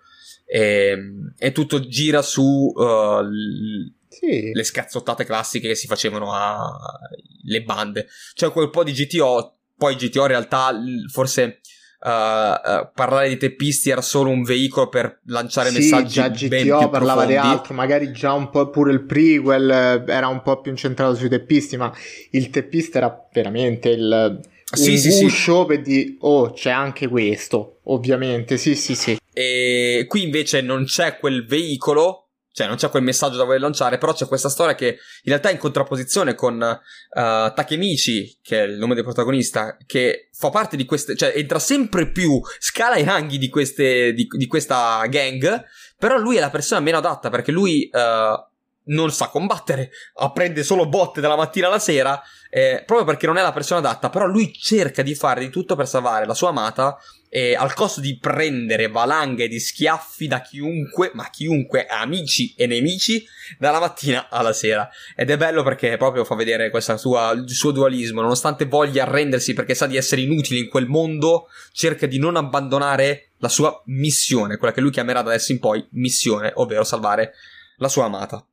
e, ehm, e tutto gira su uh, l- sì. le scazzottate classiche che si facevano alle bande. Cioè quel po' di GTO, poi GTO in realtà forse uh, uh, parlare di teppisti era solo un veicolo per lanciare sì, messaggi già GTO parlava di altro, magari già un po' pure il prequel eh, era un po' più incentrato sui teppisti, ma il teppista era veramente il sì, un sì, guscio sì. per dire oh c'è anche questo ovviamente sì sì sì e qui invece non c'è quel veicolo cioè non c'è quel messaggio da voler lanciare, però c'è questa storia che in realtà è in contrapposizione con uh, Takemichi, che è il nome del protagonista, che fa parte di queste, cioè entra sempre più, scala i ranghi di, queste, di, di questa gang, però lui è la persona meno adatta perché lui uh, non sa combattere, apprende solo botte dalla mattina alla sera, eh, proprio perché non è la persona adatta, però lui cerca di fare di tutto per salvare la sua amata eh, al costo di prendere valanghe di schiaffi da chiunque, ma chiunque, amici e nemici, dalla mattina alla sera. Ed è bello perché proprio fa vedere sua, il suo dualismo, nonostante voglia arrendersi perché sa di essere inutile in quel mondo, cerca di non abbandonare la sua missione, quella che lui chiamerà da adesso in poi missione, ovvero salvare la sua amata.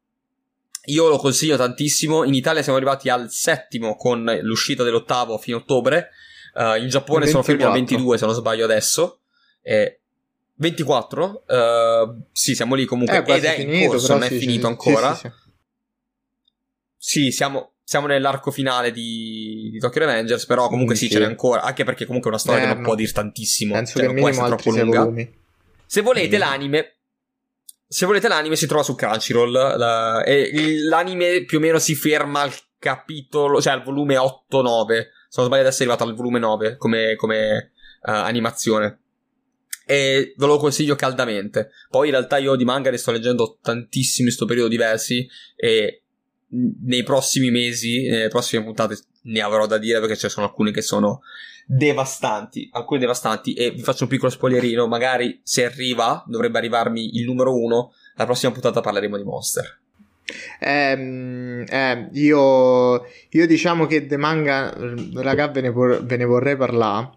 Io lo consiglio tantissimo. In Italia siamo arrivati al settimo con l'uscita dell'ottavo a fine ottobre. Uh, in Giappone 24. sono fermi al 22, se non sbaglio adesso. Eh, 24? Uh, sì, siamo lì comunque. Eh, Ed è finito, in corso, non sì, è finito sì, ancora. Sì, sì siamo, siamo, nell'arco finale di, di Tokyo Revengers, però comunque sì, ce n'è ancora. Anche perché comunque è una storia eh, che non no. può dire tantissimo. Penso cioè, che non può essere troppo lunga. Volumi. Se volete mm. l'anime, se volete l'anime si trova su Crunchyroll la, e l'anime più o meno si ferma al capitolo, cioè al volume 8-9. Se non sbaglio adesso è arrivato al volume 9 come, come uh, animazione. E ve lo consiglio caldamente. Poi in realtà io di manga ne sto leggendo tantissimi in questo periodo diversi e nei prossimi mesi, nelle prossime puntate ne avrò da dire perché ce sono alcuni che sono devastanti, alcuni devastanti e vi faccio un piccolo spoilerino, magari se arriva, dovrebbe arrivarmi il numero uno, la prossima puntata parleremo di Monster. Eh, eh, io, io, diciamo che The Manga, raga, ve ne, vor- ve ne, vorrei parlare,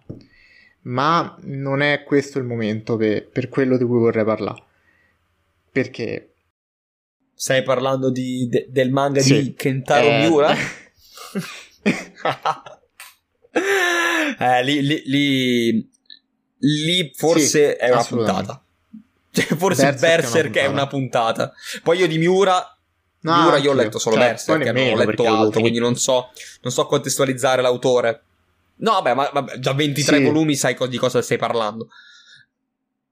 ma non è questo il momento per, per quello di cui vorrei parlare. Perché? Stai parlando di, de- del manga sì. di Kentaro eh... Miura? eh, lì, lì, lì, lì, forse sì, è una puntata. Cioè, forse Berserk, Berserk è, una puntata. Poi io di Miura. No, Miura io ho letto solo cioè, Berserk, non ho letto altro, quindi non so, non so contestualizzare l'autore. No, vabbè, ma vabbè, già 23 sì. volumi sai co- di cosa stai parlando.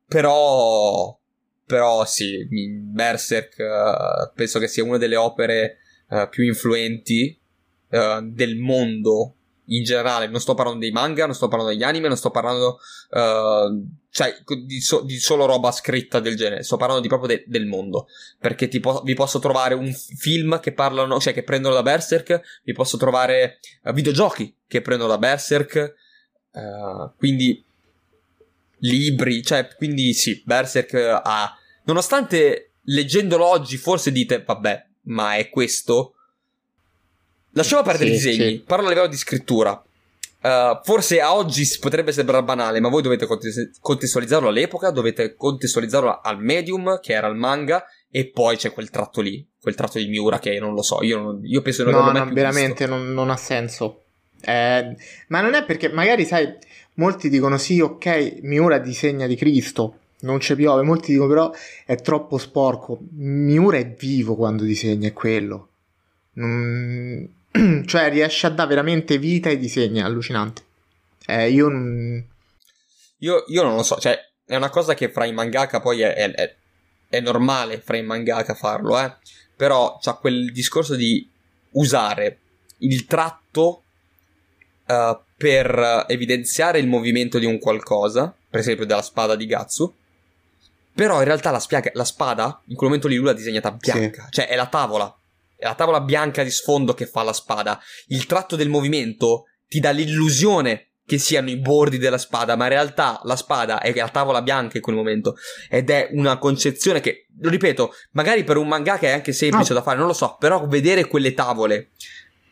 Però. Però sì, Berserk uh, penso che sia una delle opere uh, più influenti uh, del mondo in generale. Non sto parlando dei manga, non sto parlando degli anime, non sto parlando uh, cioè, di, so- di, solo roba scritta del genere. Sto parlando di proprio de- del mondo. Perché po- vi posso trovare un film che parlano, cioè che prendono da Berserk, vi posso trovare uh, videogiochi che prendono da Berserk. Uh, quindi libri, cioè, quindi sì, Berserk ha. Nonostante leggendolo oggi, forse dite, vabbè, ma è questo Lasciamo perdere sì, i disegni, sì. parlo a livello di scrittura. Uh, forse a oggi potrebbe sembrare banale, ma voi dovete contestualizzarlo all'epoca, dovete contestualizzarlo al medium, che era il manga, e poi c'è quel tratto lì, quel tratto di Miura che non lo so, io, non, io penso che non no, mai no, veramente non, non, ha senso. Eh, ma non è perché magari, sai, molti dicono sì, ok, Miura disegna di Cristo, non c'è piove, molti dicono però è troppo sporco. Miura è vivo quando disegna, è quello. Non... cioè riesce a dare veramente vita ai disegni, è allucinante. Eh, io, io, io non lo so, cioè è una cosa che fra i mangaka poi è, è, è normale fra i mangaka farlo, eh. Però c'ha quel discorso di usare il tratto uh, per evidenziare il movimento di un qualcosa, per esempio della spada di Gatsu. Però in realtà la, spiaga, la spada, in quel momento lì lui l'ha disegnata bianca, sì. cioè è la tavola. È la tavola bianca di sfondo che fa la spada. Il tratto del movimento ti dà l'illusione che siano i bordi della spada, ma in realtà la spada è la tavola bianca in quel momento ed è una concezione che, lo ripeto, magari per un mangaka è anche semplice no. da fare, non lo so, però vedere quelle tavole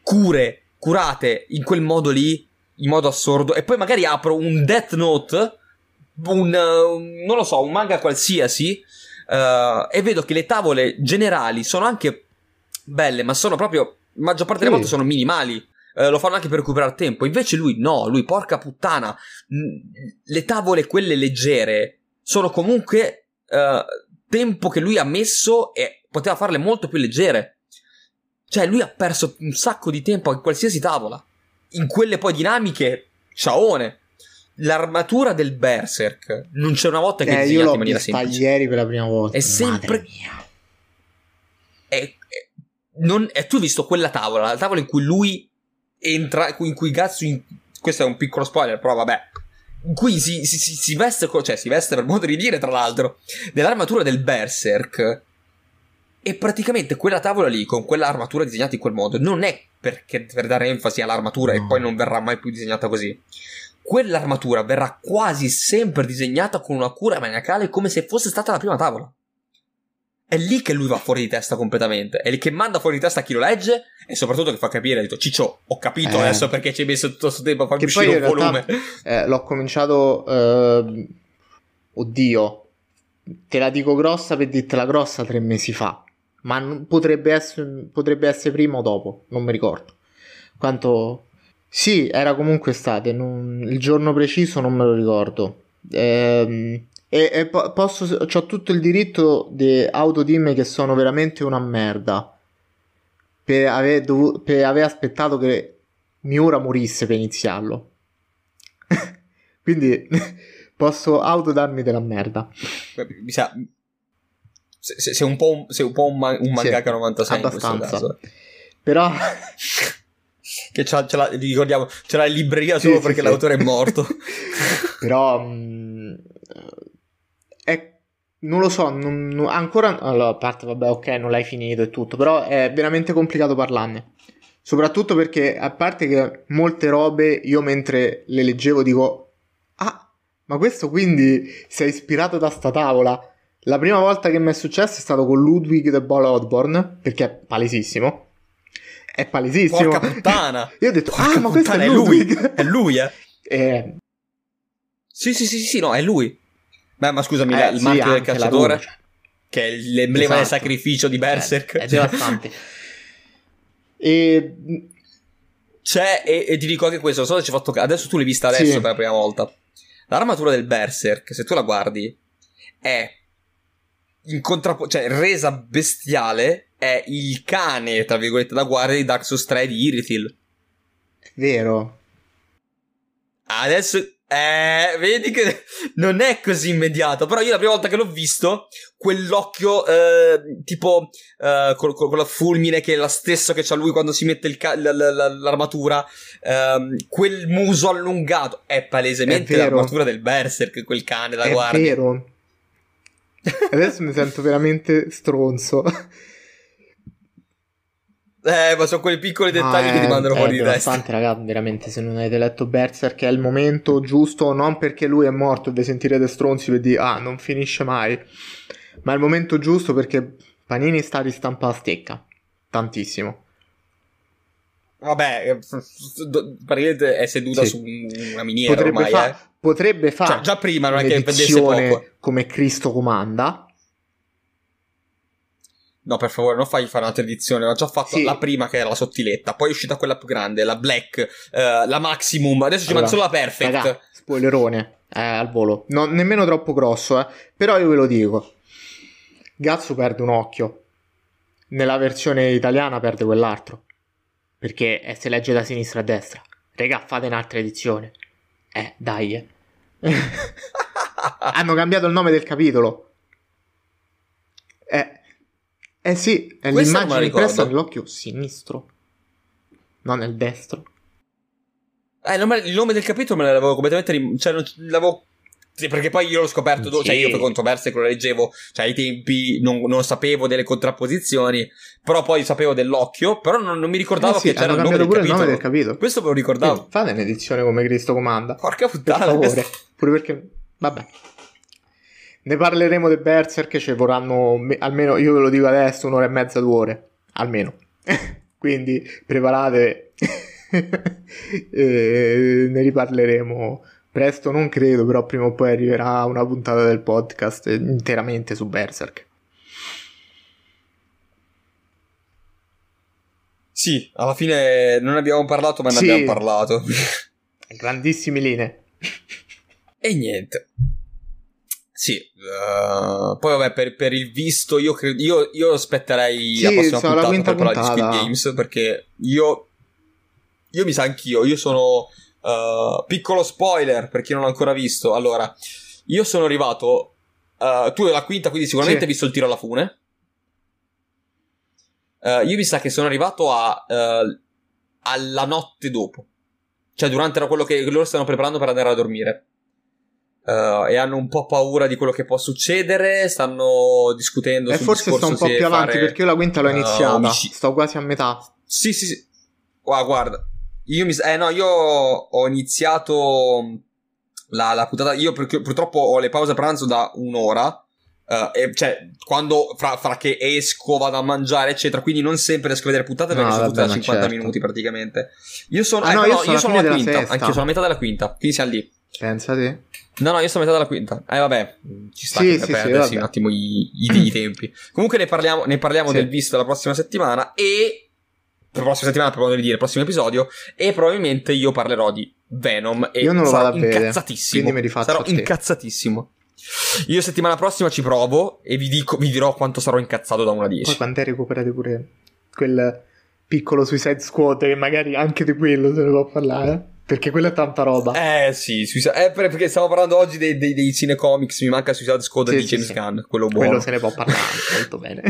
cure, curate in quel modo lì, in modo assurdo, e poi magari apro un Death Note, un, non lo so, un manga qualsiasi, uh, e vedo che le tavole generali sono anche belle, ma sono proprio, maggior parte delle volte sono minimali eh, lo fanno anche per recuperare tempo. Invece lui no, lui porca puttana, le tavole quelle leggere sono comunque eh, tempo che lui ha messo e poteva farle molto più leggere. Cioè lui ha perso un sacco di tempo in qualsiasi tavola. In quelle poi dinamiche, ciaone. L'armatura del Berserk non c'è una volta che eh, è disegnata in maniera semplice. ieri per la prima volta. È sempre... È, non, e tu hai visto quella tavola, la tavola in cui lui entra, in cui Gatsu, in, questo è un piccolo spoiler, però vabbè, in cui si, si, si, si veste, cioè si veste per modo di dire, tra l'altro, dell'armatura del Berserk. E praticamente quella tavola lì, con quell'armatura disegnata in quel modo, non è perché, per dare enfasi all'armatura no. e poi non verrà mai più disegnata così. Quell'armatura verrà quasi sempre disegnata con una cura maniacale come se fosse stata la prima tavola. È lì che lui va fuori di testa completamente. È lì che manda fuori di testa chi lo legge e soprattutto che fa capire. Detto, Ciccio, ho capito eh. adesso perché ci hai messo tutto questo tempo a farmi uscire un volume. eh, l'ho cominciato. Eh, oddio, te la dico grossa per dirtela grossa tre mesi fa. Ma potrebbe essere, potrebbe essere prima o dopo, non mi ricordo. Quanto. Sì, era comunque estate. Non... il giorno preciso non me lo ricordo. Ehm e, e po- posso, ho tutto il diritto di autodirmi che sono veramente una merda. Per aver, dovuto, per aver aspettato che Miura morisse per iniziarlo. Quindi posso autodarmi della merda. Mi sa. Sei un po' un, sei un, po un, man- un mangaka sì, 96 abbastanza. Però. che ce la, ricordiamo, c'è la libreria solo sì, perché l'autore è morto. Però. Mh, è non lo so, non, non, ancora allora, a parte vabbè, ok, non l'hai finito e tutto, però è veramente complicato parlarne. Soprattutto perché a parte che molte robe io mentre le leggevo dico "Ah, ma questo quindi si è ispirato da sta tavola?" La prima volta che mi è successo è stato con Ludwig the Ball Odborn, perché è palesissimo. È palesissimo. Porca puttana! io ho detto Porca "Ah, ma questo è Ludwig!" È lui, eh. eh. Sì, sì, sì, sì, no, è lui. Beh, ma scusami, eh, il sì, marchio del cacciatore, che è l'emblema esatto. del sacrificio di Berserk. È, è devastante. e... C'è, e, e, ti dico anche questo, so ci fatto Adesso tu l'hai vista adesso sì. per la prima volta. L'armatura del Berserk, se tu la guardi, è in contrappo- cioè resa bestiale, è il cane, tra virgolette, da guardia di Dark Souls 3 di Irithil. Vero. Adesso eh, vedi che non è così immediato. Però io la prima volta che l'ho visto, quell'occhio eh, tipo eh, con, con, la fulmine che è la stessa che c'ha lui quando si mette ca- l- l- l'armatura, ehm, quel muso allungato, è palesemente è l'armatura del Berserk, quel cane da guardia. È vero. Adesso mi sento veramente stronzo. Eh, ma sono quei piccoli dettagli ah, che ti mandano fuori di testa. raga, veramente, se non avete letto Berserk è il momento giusto, non perché lui è morto e vi sentirete stronzi per dire, ah, non finisce mai, ma è il momento giusto perché Panini sta ristampando la stecca, tantissimo. Vabbè, eh, praticamente è seduta sì. su una miniera potrebbe ormai, fa- eh. Potrebbe fare cioè, già prima non è che poco. come Cristo comanda, No, per favore, non fai fare un'altra edizione. Ho già fatto sì. la prima che era la sottiletta, poi è uscita quella più grande, la black, uh, la maximum. Adesso ci allora, manca solo la perfect. Raga, spoilerone eh, al volo. Non, nemmeno troppo grosso, eh. Però io ve lo dico. Gazzo perde un occhio. Nella versione italiana perde quell'altro. Perché eh, se legge da sinistra a destra. Regà, fate un'altra edizione. Eh, dai. Eh. Hanno cambiato il nome del capitolo. Eh, eh sì, è Questa l'immagine impressa nell'occhio sinistro, non nel destro. Eh, il nome, il nome del capitolo me l'avevo completamente. Rim- cioè, non, l'avevo. Sì, perché poi io l'ho scoperto. Sì. Cioè, io per controversie che lo leggevo. Cioè, ai tempi non, non, sapevo delle contrapposizioni. Però poi sapevo dell'occhio. Però non, non mi ricordavo eh sì, che c'era il nome, del pure il nome del capitolo. Questo me lo ricordavo. Sì, fate un'edizione come Cristo comanda. Porca puttana. Per favore. Pure perché. Vabbè. Ne parleremo dei Berserk, ci vorranno almeno, io ve lo dico adesso, un'ora e mezza, due ore, almeno. Quindi preparatevi, ne riparleremo presto, non credo, però prima o poi arriverà una puntata del podcast interamente su Berserk. Sì, alla fine non abbiamo parlato, ma ne sì. abbiamo parlato. Grandissime linee. E niente. Sì, uh, poi vabbè, per, per, il visto io, credo, io, io aspetterei sì, la prossima puntata la per parlare di Squid Games perché io, io mi sa anch'io, io sono, uh, piccolo spoiler per chi non l'ha ancora visto, allora, io sono arrivato, uh, tu la quinta quindi sicuramente sì. hai visto il tiro alla fune, io mi sa che sono arrivato a, alla notte dopo, cioè durante quello che loro stanno preparando per andare a dormire. Uh, e hanno un po' paura di quello che può succedere. Stanno discutendo. E forse sto un po' più avanti fare, perché io la quinta l'ho iniziata. Uh, sto quasi a metà. Sì, sì, sì. Wow, guarda, io mi. Eh, no, io ho iniziato la, la puntata. Io perché, purtroppo ho le pause pranzo da un'ora. Uh, e, cioè, quando fra, fra, che esco, vado a mangiare, eccetera. Quindi non sempre riesco a vedere puntate perché no, sono tutte da 50 certo. minuti praticamente. Io sono, ah, eh, no, io, no, sono io sono alla quinta. Anche io sono a metà della quinta. Quindi siamo lì. Pensate. No, no, io sono a metà della quinta. Eh, vabbè, ci sta sì, per sì, perdersi sì, un attimo i, i, i, tempi. Comunque ne parliamo, ne parliamo del visto la prossima settimana e... La prossima settimana, per modo di dire, il prossimo episodio. E probabilmente io parlerò di Venom e io non lo sarò vado incazzatissimo. Quindi mi rifaccio Sarò incazzatissimo. Io settimana prossima ci provo e vi, dico, vi dirò quanto sarò incazzato da una a 10. Poi quant'è recuperate pure quel piccolo Suicide Squad che magari anche di quello se ne può parlare. Perché quella è tanta roba. Eh sì, Suicide... eh, perché stiamo parlando oggi dei, dei, dei cinecomics, mi manca Suicide Squad sì, di sì, James sì. Gunn, quello buono. Quello se ne può parlare molto bene.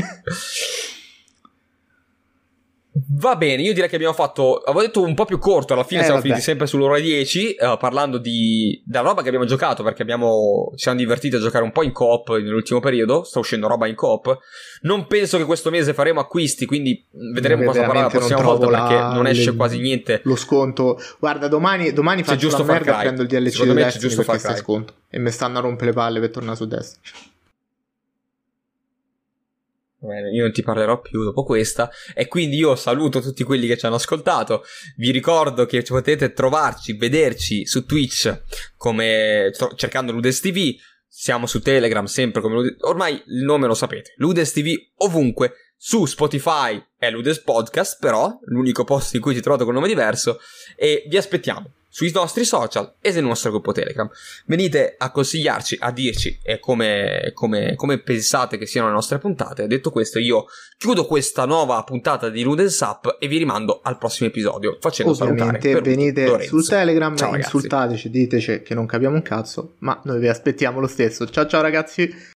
Va bene, io direi che abbiamo fatto, avevo detto un po' più corto, alla fine eh, siamo vabbè. finiti sempre sull'ora 10, uh, parlando di, della roba che abbiamo giocato, perché abbiamo, ci siamo divertiti a giocare un po' in coop nell'ultimo periodo, sta uscendo roba in coop. Non penso che questo mese faremo acquisti, quindi vedremo cosa farà la prossima volta, la, perché non esce le, quasi niente. Lo sconto, guarda, domani, domani faccio giusto la merda prendo il DLC Secondo di Destiny giusto perché stai sconto, e mi stanno a rompere le palle per tornare su Destiny. Io non ti parlerò più dopo questa e quindi io saluto tutti quelli che ci hanno ascoltato. Vi ricordo che potete trovarci, vederci su Twitch come cercando Ludes TV. Siamo su Telegram sempre come Ludes. Ormai il nome lo sapete. Ludes TV ovunque. Su Spotify è Ludes Podcast, però l'unico posto in cui ti trovate con un nome diverso. E vi aspettiamo sui nostri social e nel nostro gruppo Telegram. Venite a consigliarci, a dirci eh, come, come, come, pensate che siano le nostre puntate. Detto questo, io chiudo questa nuova puntata di Ludens Up e vi rimando al prossimo episodio. Facendo Ovviamente salutare venite Lorenzo. sul Telegram, ciao, insultateci, diteci che non capiamo un cazzo, ma noi vi aspettiamo lo stesso. Ciao ciao ragazzi!